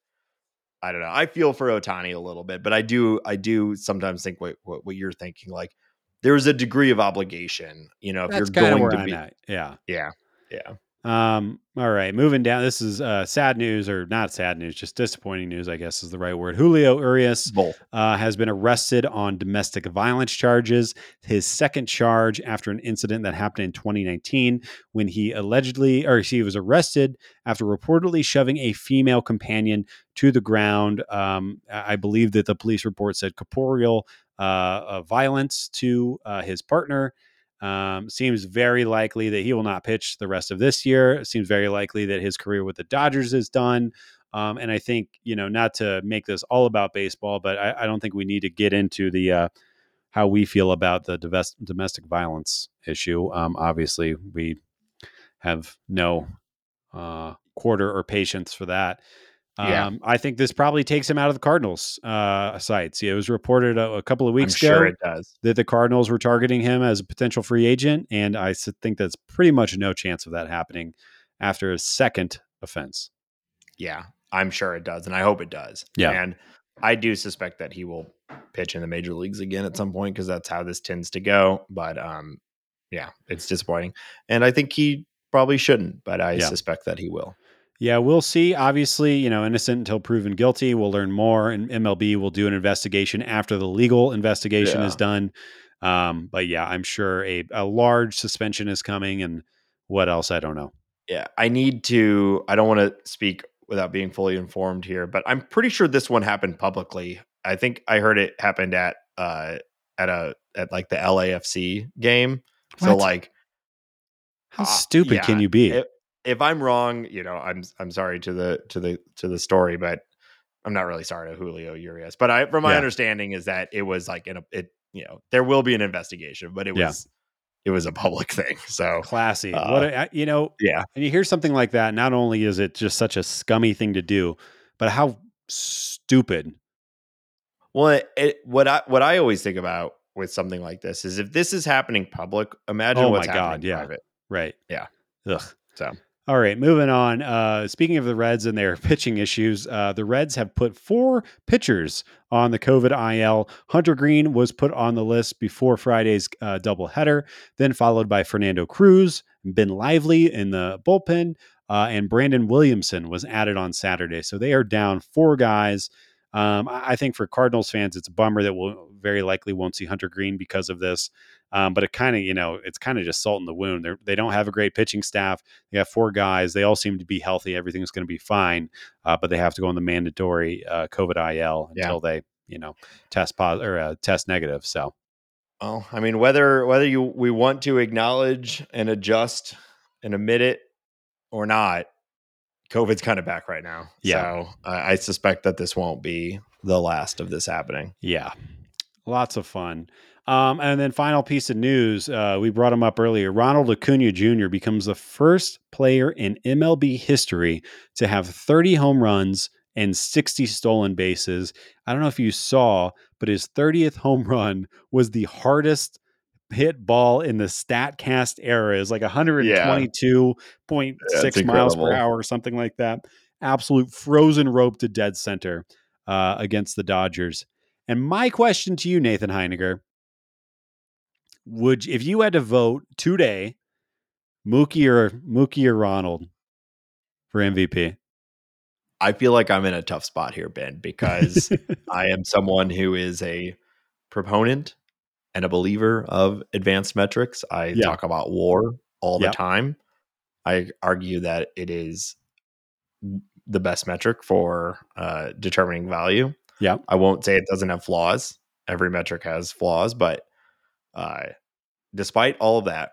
I don't know. I feel for Ohtani a little bit, but I do I do sometimes think what what, what you're thinking. Like, there's a degree of obligation. You know, if That's you're going to I'm be, at. Yeah. yeah, yeah. Um, all right, moving down. This is uh, sad news, or not sad news, just disappointing news, I guess is the right word. Julio Urias uh, has been arrested on domestic violence charges. His second charge after an incident that happened in 2019 when he allegedly, or he was arrested after reportedly shoving a female companion to the ground. Um, I believe that the police report said corporeal uh, uh, violence to uh, his partner. Um, seems very likely that he will not pitch the rest of this year. It seems very likely that his career with the Dodgers is done. Um, and I think, you know, not to make this all about baseball, but I, I don't think we need to get into the uh, how we feel about the divest, domestic violence issue. Um, obviously, we have no uh, quarter or patience for that. Um, Yeah. I think this probably takes him out of the Cardinals uh, sites. It was reported a, a couple of I'm weeks ago sure it does. that the Cardinals were targeting him as a potential free agent, and I think that's pretty much no chance of that happening after his second offense. Yeah, I'm sure it does, and I hope it does. Yeah. and I do suspect that he will pitch in the major leagues again at some point because that's how this tends to go. But um, yeah, it's disappointing, and I think he probably shouldn't, but I Yeah. suspect that he will. Yeah, we'll see. Obviously, you know, innocent until proven guilty. We'll learn more, and MLB will do an investigation after the legal investigation Yeah. is done. Um, but yeah, I'm sure a, a large suspension is coming, and what else? I don't know. Yeah, I need to. I don't want to speak without being fully informed here, but I'm pretty sure this one happened publicly. I think I heard it happened at uh at a at like the LAFC game. So like How Uh, stupid yeah, can you be? if, if I'm wrong, you know, I'm I'm sorry to the to the to the story, but I'm not really sorry to Julio Urias. But I, from my Yeah. understanding, is that it was like in a it you know there will be an investigation, but it Yeah. was it was a public thing. So Classy. Uh, what a, you know, yeah, and you hear something like that, not only is it just such a scummy thing to do, but how stupid. Well, it, it, what I what I always think about with something like this is if this is happening public, imagine Oh what's my happening God, yeah. private. Right. Yeah. Ugh. So All right, moving on. Uh, speaking of the Reds and their pitching issues, uh, the Reds have put four pitchers on the COVID IL. Hunter Greene was put on the list before Friday's uh, doubleheader, then followed by Fernando Cruz, Ben Lively in the bullpen, uh, and Brandon Williamson was added on Saturday. So they are down four guys. Um, I think for Cardinals fans, it's a bummer that we'll very likely won't see Hunter Greene because of this. Um, but it kind of, you know, it's kind of just salt in the wound. They're, they don't have a great pitching staff. They have four guys. They all seem to be healthy. Everything's going to be fine. Uh, but they have to go on the mandatory uh, COVID IL Yeah. until they, you know, test positive or uh, test negative. So Well, I mean, whether whether you we want to acknowledge and adjust and admit it or not, COVID's kind of back right now. Yeah. So I I suspect that this won't be the last of this happening. yeah, lots of fun. Um, and then final piece of news, uh, we brought him up earlier. Ronald Acuna Jr. becomes the first player in MLB history to have 30 home runs and 60 stolen bases. I don't know if you saw, but his 30th home run was the hardest hit ball in the Statcast era. Is like 122.6 That's miles per hour or something like that. Absolute frozen rope to dead center uh, against the Dodgers. And my question to you, Nathan Heiniger, would if you had to vote today, Mookie or Mookie or Ronald for MVP? I feel like I'm in a tough spot here, Ben, because I am someone who is a proponent and a believer of advanced metrics. I Yeah. talk about war all the Yep. time. I argue that it is the best metric for uh, determining value. Yeah. I won't say it doesn't have flaws. Every metric has flaws, but uh, despite all of that,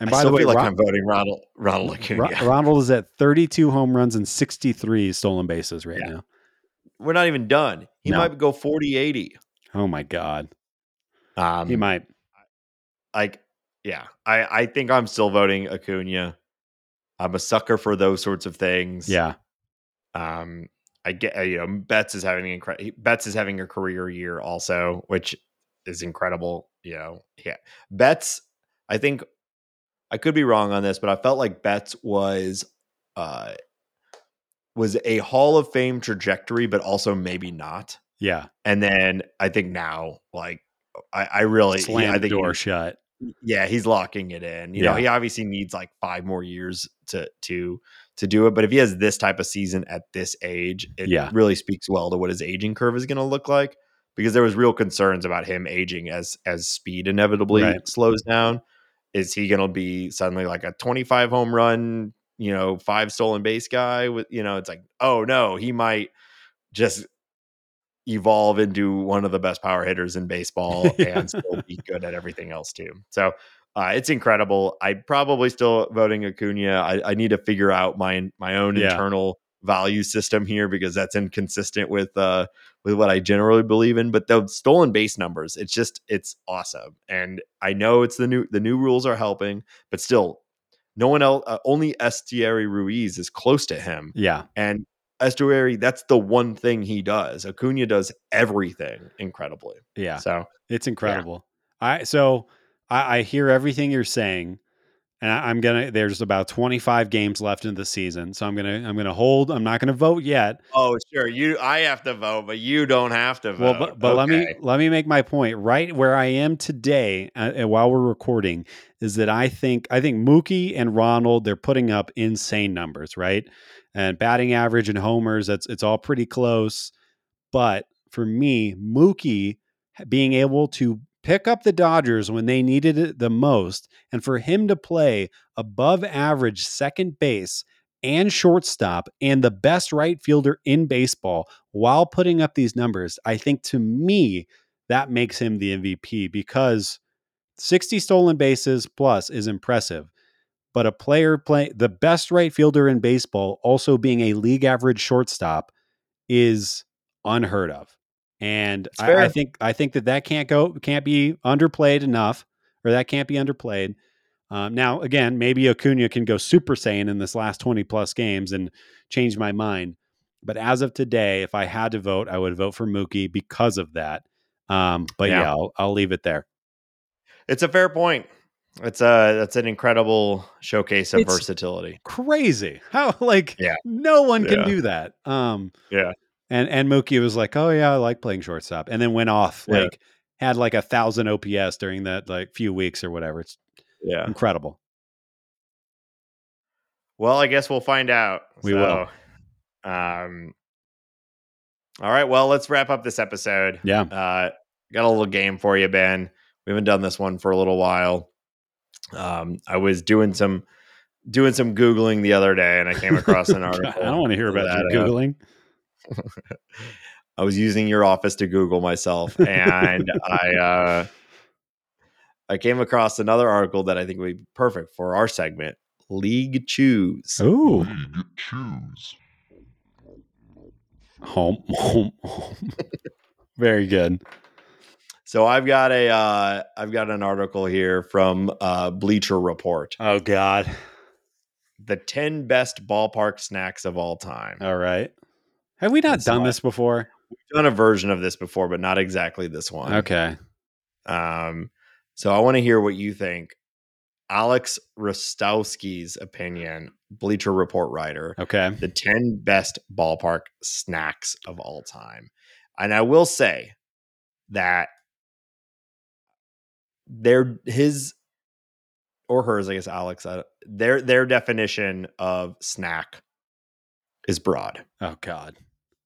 and by still the way, feel like Ron- I'm voting Ronald Ronald Ro- Acuna. Ronald is at 32 home runs and 63 stolen bases right Yeah. now. We're not even done. He No. might go 40 80. Oh my God. Um, He might. like yeah i i think i'm still voting acuna i'm a sucker for those sorts of things Yeah. um i get uh, you know betts is having an incre- betts is having a career year also which is incredible you know yeah betts i think i could be wrong on this but i felt like betts was uh was a hall of fame trajectory but also maybe not Yeah. and then i think now like i i really Slam i the think door he- shut. yeah, he's locking it in. You know, he obviously needs like five more years to to to do it. But if he has this type of season at this age, it Yeah. really speaks well to what his aging curve is going to look like. Because there was real concerns about him aging as as speed inevitably Right. slows down. Is he going to be suddenly like a twenty five home run, you know, five stolen base guy? With you know, it's like, oh no, he might just evolve into one of the best power hitters in baseball Yeah. and still be good at everything else too. So uh, it's incredible. I'd probably still voting Acuna. I, I need to figure out my my own Yeah. internal value system here because that's inconsistent with uh with what I generally believe in. But the stolen base numbers, it's just it's awesome. And I know it's the new the new rules are helping, but still, no one else. Uh, only Esteury Ruiz is close to him, Yeah. and Esteury, that's the one thing he does. Acuna does everything incredibly. Yeah. So It's incredible. I so I, I hear everything you're saying, and I, I'm gonna. There's about 25 games left in the season, so I'm gonna I'm gonna hold. I'm not gonna vote yet. Oh, sure. You I have to vote, but you don't have to vote. Well, but, but let me let me make my point. Right where I am today, uh, while we're recording, is that I think I think Mookie and Ronald they're putting up insane numbers, right? And batting average and homers, that's it's all pretty close. But for me, Mookie being able to pick up the Dodgers when they needed it the most, and for him to play above average second base and shortstop and the best right fielder in baseball while putting up these numbers, I think to me, that makes him the MVP because 60 stolen bases plus is impressive. But a player play the best right fielder in baseball also being a league average shortstop is unheard of. And I, I think I think that that can't go can't be underplayed enough, or that can't be underplayed. Um, now, again, maybe Acuna can go Super Saiyan in this last twenty plus games and change my mind. But as of today, if I had to vote, I would vote for Mookie because of that. Um, but Yeah. yeah, I'll, I'll leave it there. It's a fair point. It's a that's an incredible showcase of It's- versatility. Crazy how like Yeah. no one can Yeah. do that. Um, Yeah. And and Mookie was like, "Oh yeah, I like playing shortstop," and then went off Yeah. like had like a thousand OPS during that like few weeks or whatever. It's Yeah. incredible. Well, I guess we'll find out. We will. will. Um. All right. Well, let's wrap up this episode. Yeah. Uh, got a little game for you, Ben. We haven't done this one for a little while. Um, I was doing some doing some googling the other day, and I came across an article. I don't want to hear about that, uh, googling. I was using your office to Google myself, and I uh, I came across another article that I think would be perfect for our segment. League choose. Ooh, League choose. home, home, home. Very good. So I've got a uh, I've got an article here from uh, Bleacher Report. Oh God. The ten best ballpark snacks of all time. All right. Have we not That's done why- this before? We've done a version of this before, but not exactly this one. Okay. Um, so I want to hear what you think. Alex Rostowski's opinion, Bleacher Report writer, Okay. the 10 best ballpark snacks of all time. And I will say that their his or hers, I guess Alex, uh, their their definition of snack is broad. Oh God.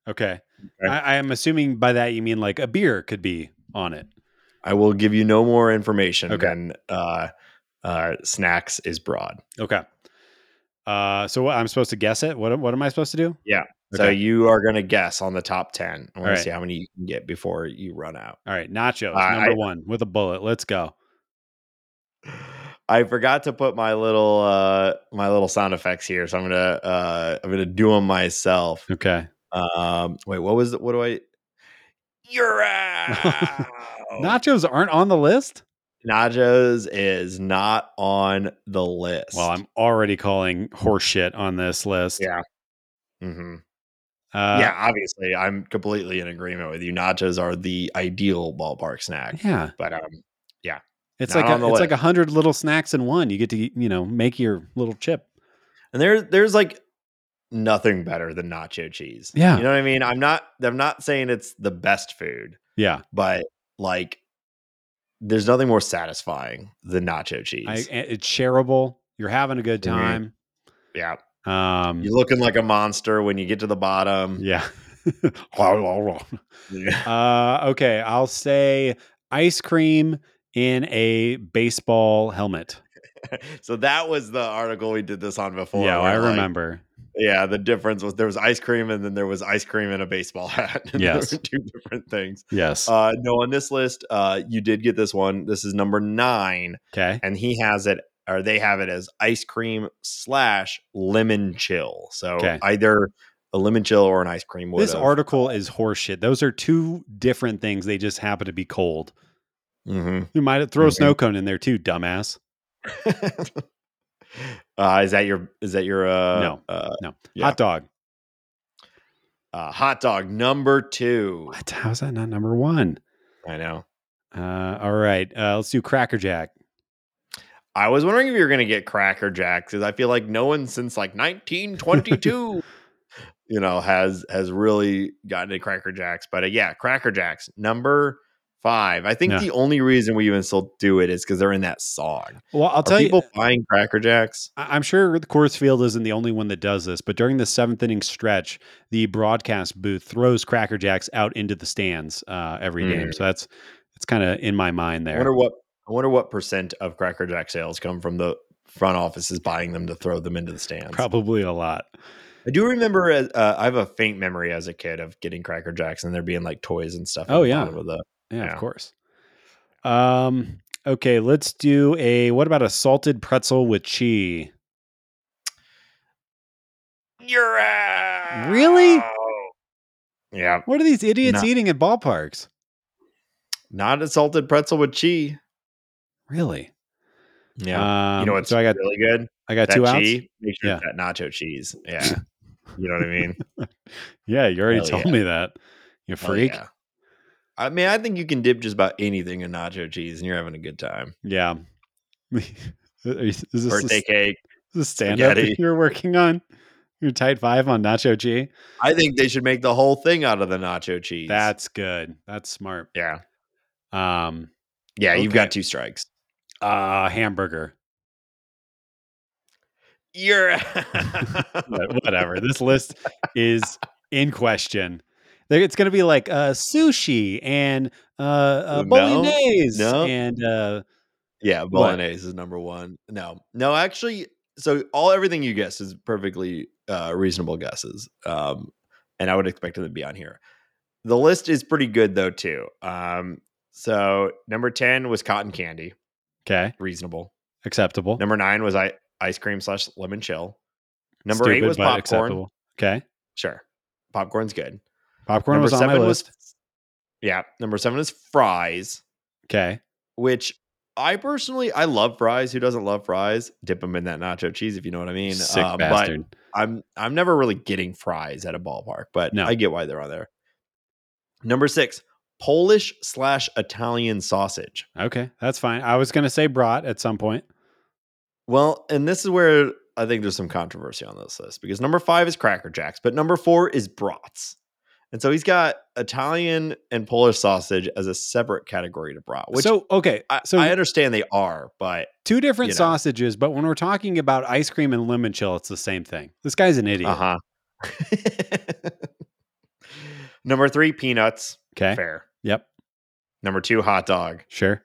Okay. Okay. I, I am assuming by that you mean like a beer could be on it. I will give you no more information Okay. than uh, uh, snacks is broad. Okay. Uh, so what, I'm supposed to guess it. What what am I supposed to do? Yeah. So you are going to guess on the top 10. I want to see how many you can get before you run out. All right, nachos Uh, number I- one with a bullet. Let's go. I forgot to put my little uh my little sound effects here, so I'm gonna uh I'm gonna do them myself. Okay. Um, wait, what was it? What do I? You're out. Nachos aren't on the list. Nachos is not on the list. Well, I'm already calling horseshit on this list. yeah. Mm-hmm. Uh, yeah, obviously, I'm completely in agreement with you. Nachos are the ideal ballpark snack, Yeah. but um, yeah, It's like a, it's like a hundred little snacks in one. You get to you know make your little chip. and there's there's like nothing better than nacho cheese. Yeah. you know what I mean. I'm not I'm not saying it's the best food, Yeah. but like, there's nothing more satisfying than nacho cheese. I, it's shareable. You're having a good Mhm. time. yeah, Um, you're looking like a monster when you get to the bottom. yeah. Yeah. uh, okay, I'll say ice cream in a baseball helmet. so that was the article we did this on before. yeah, I like, remember. Yeah, the difference was there was ice cream and then there was ice cream in a baseball hat. Yes. two different things. Yes. Uh, no, on this list, uh, you did get this one. This is number nine, okay. and he has it, or they have it as ice cream slash lemon chill. So Okay. either a lemon chill or an ice cream. This would've- article is horseshit. Those are two different things. They just happen to be cold. Mhm. You might throw a Mhm. snow cone in there too, dumbass. uh, is that your? Is that your? Uh, No. Uh, No. Yeah. Hot dog. uh, hot dog number two. What? How's that not number one? I know. Uh, all right. Uh, let's do Cracker Jack. I was wondering if you were going to get Cracker Jacks because I feel like no one since like 1922, you know, has has really gotten to Cracker Jacks. But uh, yeah, Cracker Jacks number five. I think Yeah. the only reason we even still do it is because they're in that song. Well, I'll Are tell people you, buying Cracker Jacks? I'm sure the Coors Field isn't the only one that does this, but during the seventh inning stretch, the broadcast booth throws Cracker Jacks out into the stands uh, every game. Mm. So that's it's kind of in my mind there. I wonder what I wonder what percent of Cracker Jack sales come from the front offices buying them to throw them into the stands. Probably a lot. I do remember. Uh, I have a faint memory as a kid of getting Cracker Jacks and there being like toys and stuff. Oh, yeah. the Yeah, Yeah. of course. Um. Okay, let's do a. What about a salted pretzel with cheese? You're out. Really? Yeah. What are these idiots No. eating at ballparks? Not a salted pretzel with cheese. Really? Yeah. Um, you know what's so I got really good? I got that two outs. Make sure Yeah. that nacho cheese. Yeah. you know what I mean? Yeah, you already Hell told yeah. me that. You freak. yeah. I mean, I think you can dip just about anything in nacho cheese and you're having a good time. Yeah. is this Birthday a, cake. is this stand up you're working on? Your tight five on nacho cheese? I think they should make the whole thing out of the nacho cheese. That's good. That's smart. yeah. Um, Yeah, you've got two strikes. uh, hamburger. You're whatever. this list is in question. It's going to be like uh, sushi and uh, uh, No, bolognese no. and uh, Yeah, bolognese is number one. No, no, actually, so all everything you guess is perfectly uh, reasonable guesses, um, and I would expect them to be on here. The list is pretty good though too. Um, so number ten was cotton candy, okay, reasonable. acceptable. Number nine was I- ice cream slash lemon chill. Number eight Stupid, was but popcorn. acceptable. Okay, Sure, popcorn's good. Popcorn number was on my list. was yeah. Number seven is fries. okay, which I personally I love fries. Who doesn't love fries? Dip them in that nacho cheese if you know what I mean. sick Um, bastard. But I'm I'm never really getting fries at a ballpark, but No. I get why they're on there. Number six, Polish slash Italian sausage. Okay, that's fine. I was going to say brat at some point. Well, and this is where I think there's some controversy on this list because number five is Cracker Jacks, but number four is brats. And so he's got Italian and Polish sausage as a separate category to brat, which so okay, I, so I understand they are, but two different you know. sausages, but when we're talking about ice cream and lemon chill, it's the same thing. This guy's an idiot. Uh huh. Number three, peanuts. Okay. Fair. Yep. Number two, hot dog. Sure.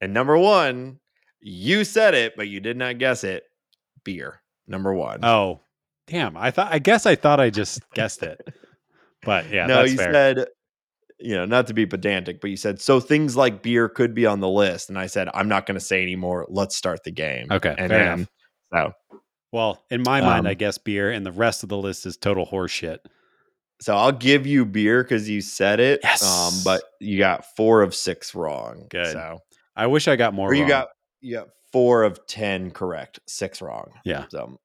And number one, you said it, but you did not guess it. Beer. Number one. Oh, damn. I thought. I guess I thought I just guessed it. But yeah, no, you fair. said, you know, not to be pedantic, but you said, so things like beer could be on the list. And I said, I'm not going to say anymore. Let's start the game. Okay, And then, enough. so, well, in my mind, I Um, guess beer, and the rest of the list is total horseshit. so I'll give you beer because you said it. Yes. Um, but you got four of six wrong. Good. So, I wish I got more. or you wrong. got you got four of ten correct, six wrong. Yeah. So,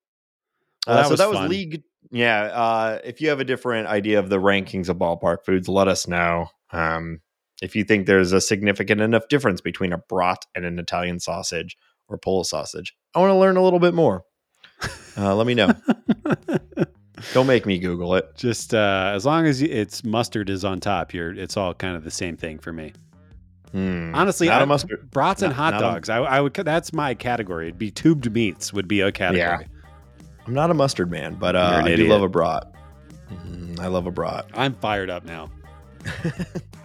Well, uh, that so was that was fun. league. Yeah. Uh, if you have a different idea of the rankings of ballpark foods, let us know. Um, if you think there's a significant enough difference between a brat and an Italian sausage or Polish sausage, I want to learn a little bit more. Uh, let me know. Don't make me Google it. Just uh, as long as you, it's mustard is on top, you're it's all kind of the same thing for me. Hmm. Honestly, not I- a mustard. Brats and Not- hot not dogs. I, I would. That's my category. It'd be tubed meats. Would be a category. I'm not a mustard man, but uh, an I do love a brat. Mm, I love a brat. I'm fired up now.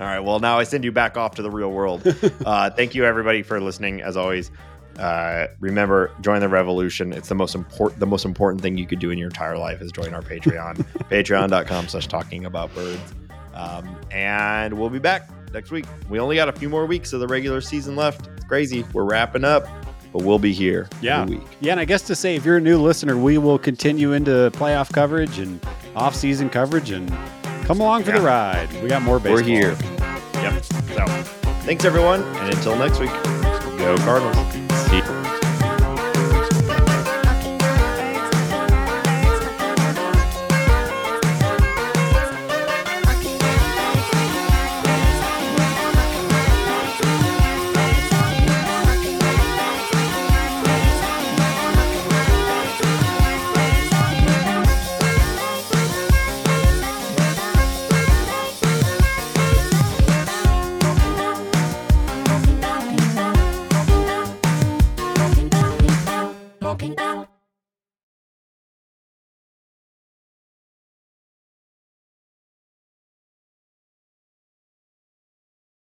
All right. Well, now I send you back off to the real world. uh, thank you, everybody, for listening. As always, uh, remember join the revolution. It's the most important. The most important thing you could do in your entire life is join our Patreon. Patreon.com/slash Talking About Birds. Um, and we'll be back next week. We only got a few more weeks of the regular season left. It's crazy. We're wrapping up, but we'll be here. Yeah. every week. Yeah, and I guess to say, if you're a new listener, we will continue into playoff coverage and off-season coverage, and come along for the ride. We got more baseball. We're here. Yep. So, thanks everyone, and until next week, go Cardinals. See-